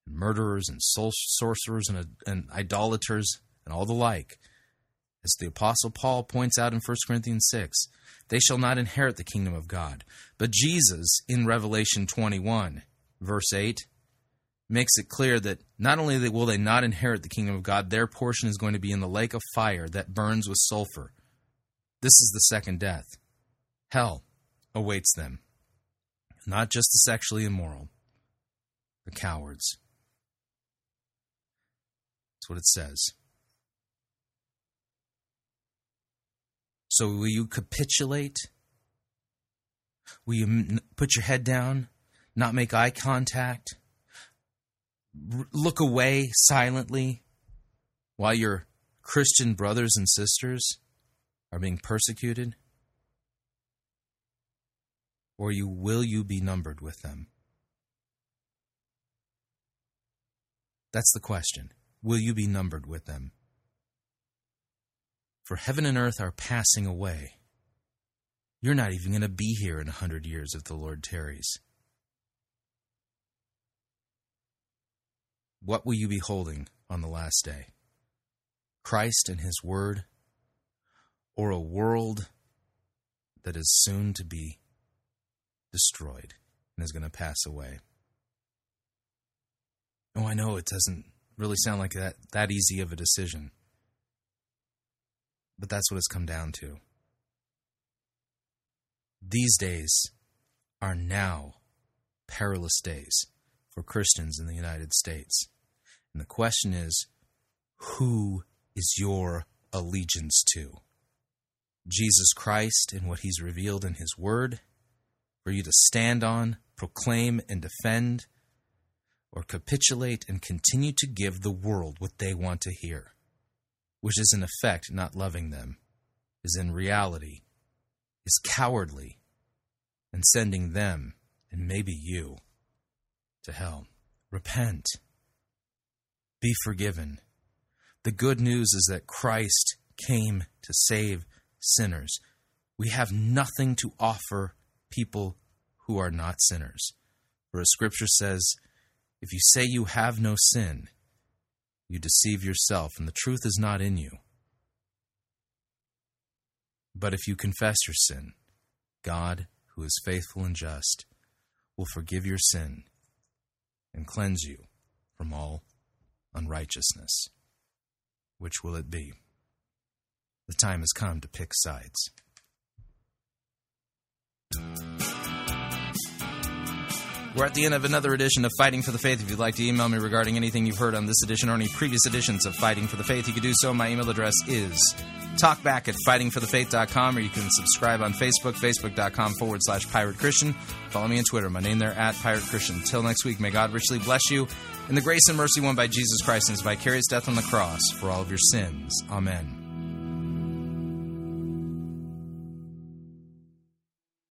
murderers and sorcerers and, and idolaters and all the like. As the Apostle Paul points out in 1 Corinthians 6, they shall not inherit the kingdom of God. But Jesus, in Revelation 21, verse 8, makes it clear that not only will they not inherit the kingdom of God, their portion is going to be in the lake of fire that burns with sulfur. This is the second death. Hell awaits them. Not just the sexually immoral, the cowards. That's what it says. So, will you capitulate? Will you put your head down, not make eye contact, look away silently while your Christian brothers and sisters are being persecuted? Or you, will you be numbered with them? That's the question. Will you be numbered with them? For heaven and earth are passing away. You're not even going to be here in a hundred years if the Lord tarries. What will you be holding on the last day? Christ and His Word, or a world that is soon to be destroyed and is going to pass away? Oh, I know it doesn't really sound like that that easy of a decision. But that's what it's come down to. These days are now perilous days for Christians in the United States. And the question is who is your allegiance to? Jesus Christ and what he's revealed in his word for you to stand on, proclaim, and defend or capitulate and continue to give the world what they want to hear, which is in effect not loving them, is in reality, is cowardly, and sending them, and maybe you, to hell. Repent. Be forgiven. The good news is that Christ came to save sinners. We have nothing to offer people who are not sinners. For as Scripture says, if you say you have no sin, you deceive yourself, and the truth is not in you. But if you confess your sin, God, who is faithful and just, will forgive your sin and cleanse you from all unrighteousness. Which will it be? The time has come to pick sides. We're at the end of another edition of Fighting for the Faith. If you'd like to email me regarding anything you've heard on this edition or any previous editions of Fighting for the Faith, you can do so. My email address is talkback at fightingforthefaith.com or you can subscribe on Facebook, facebook.com forward slash pirate Christian. Follow me on Twitter. My name there at pirate Christian. Till next week, may God richly bless you in the grace and mercy won by Jesus Christ and his vicarious death on the cross for all of your sins. Amen.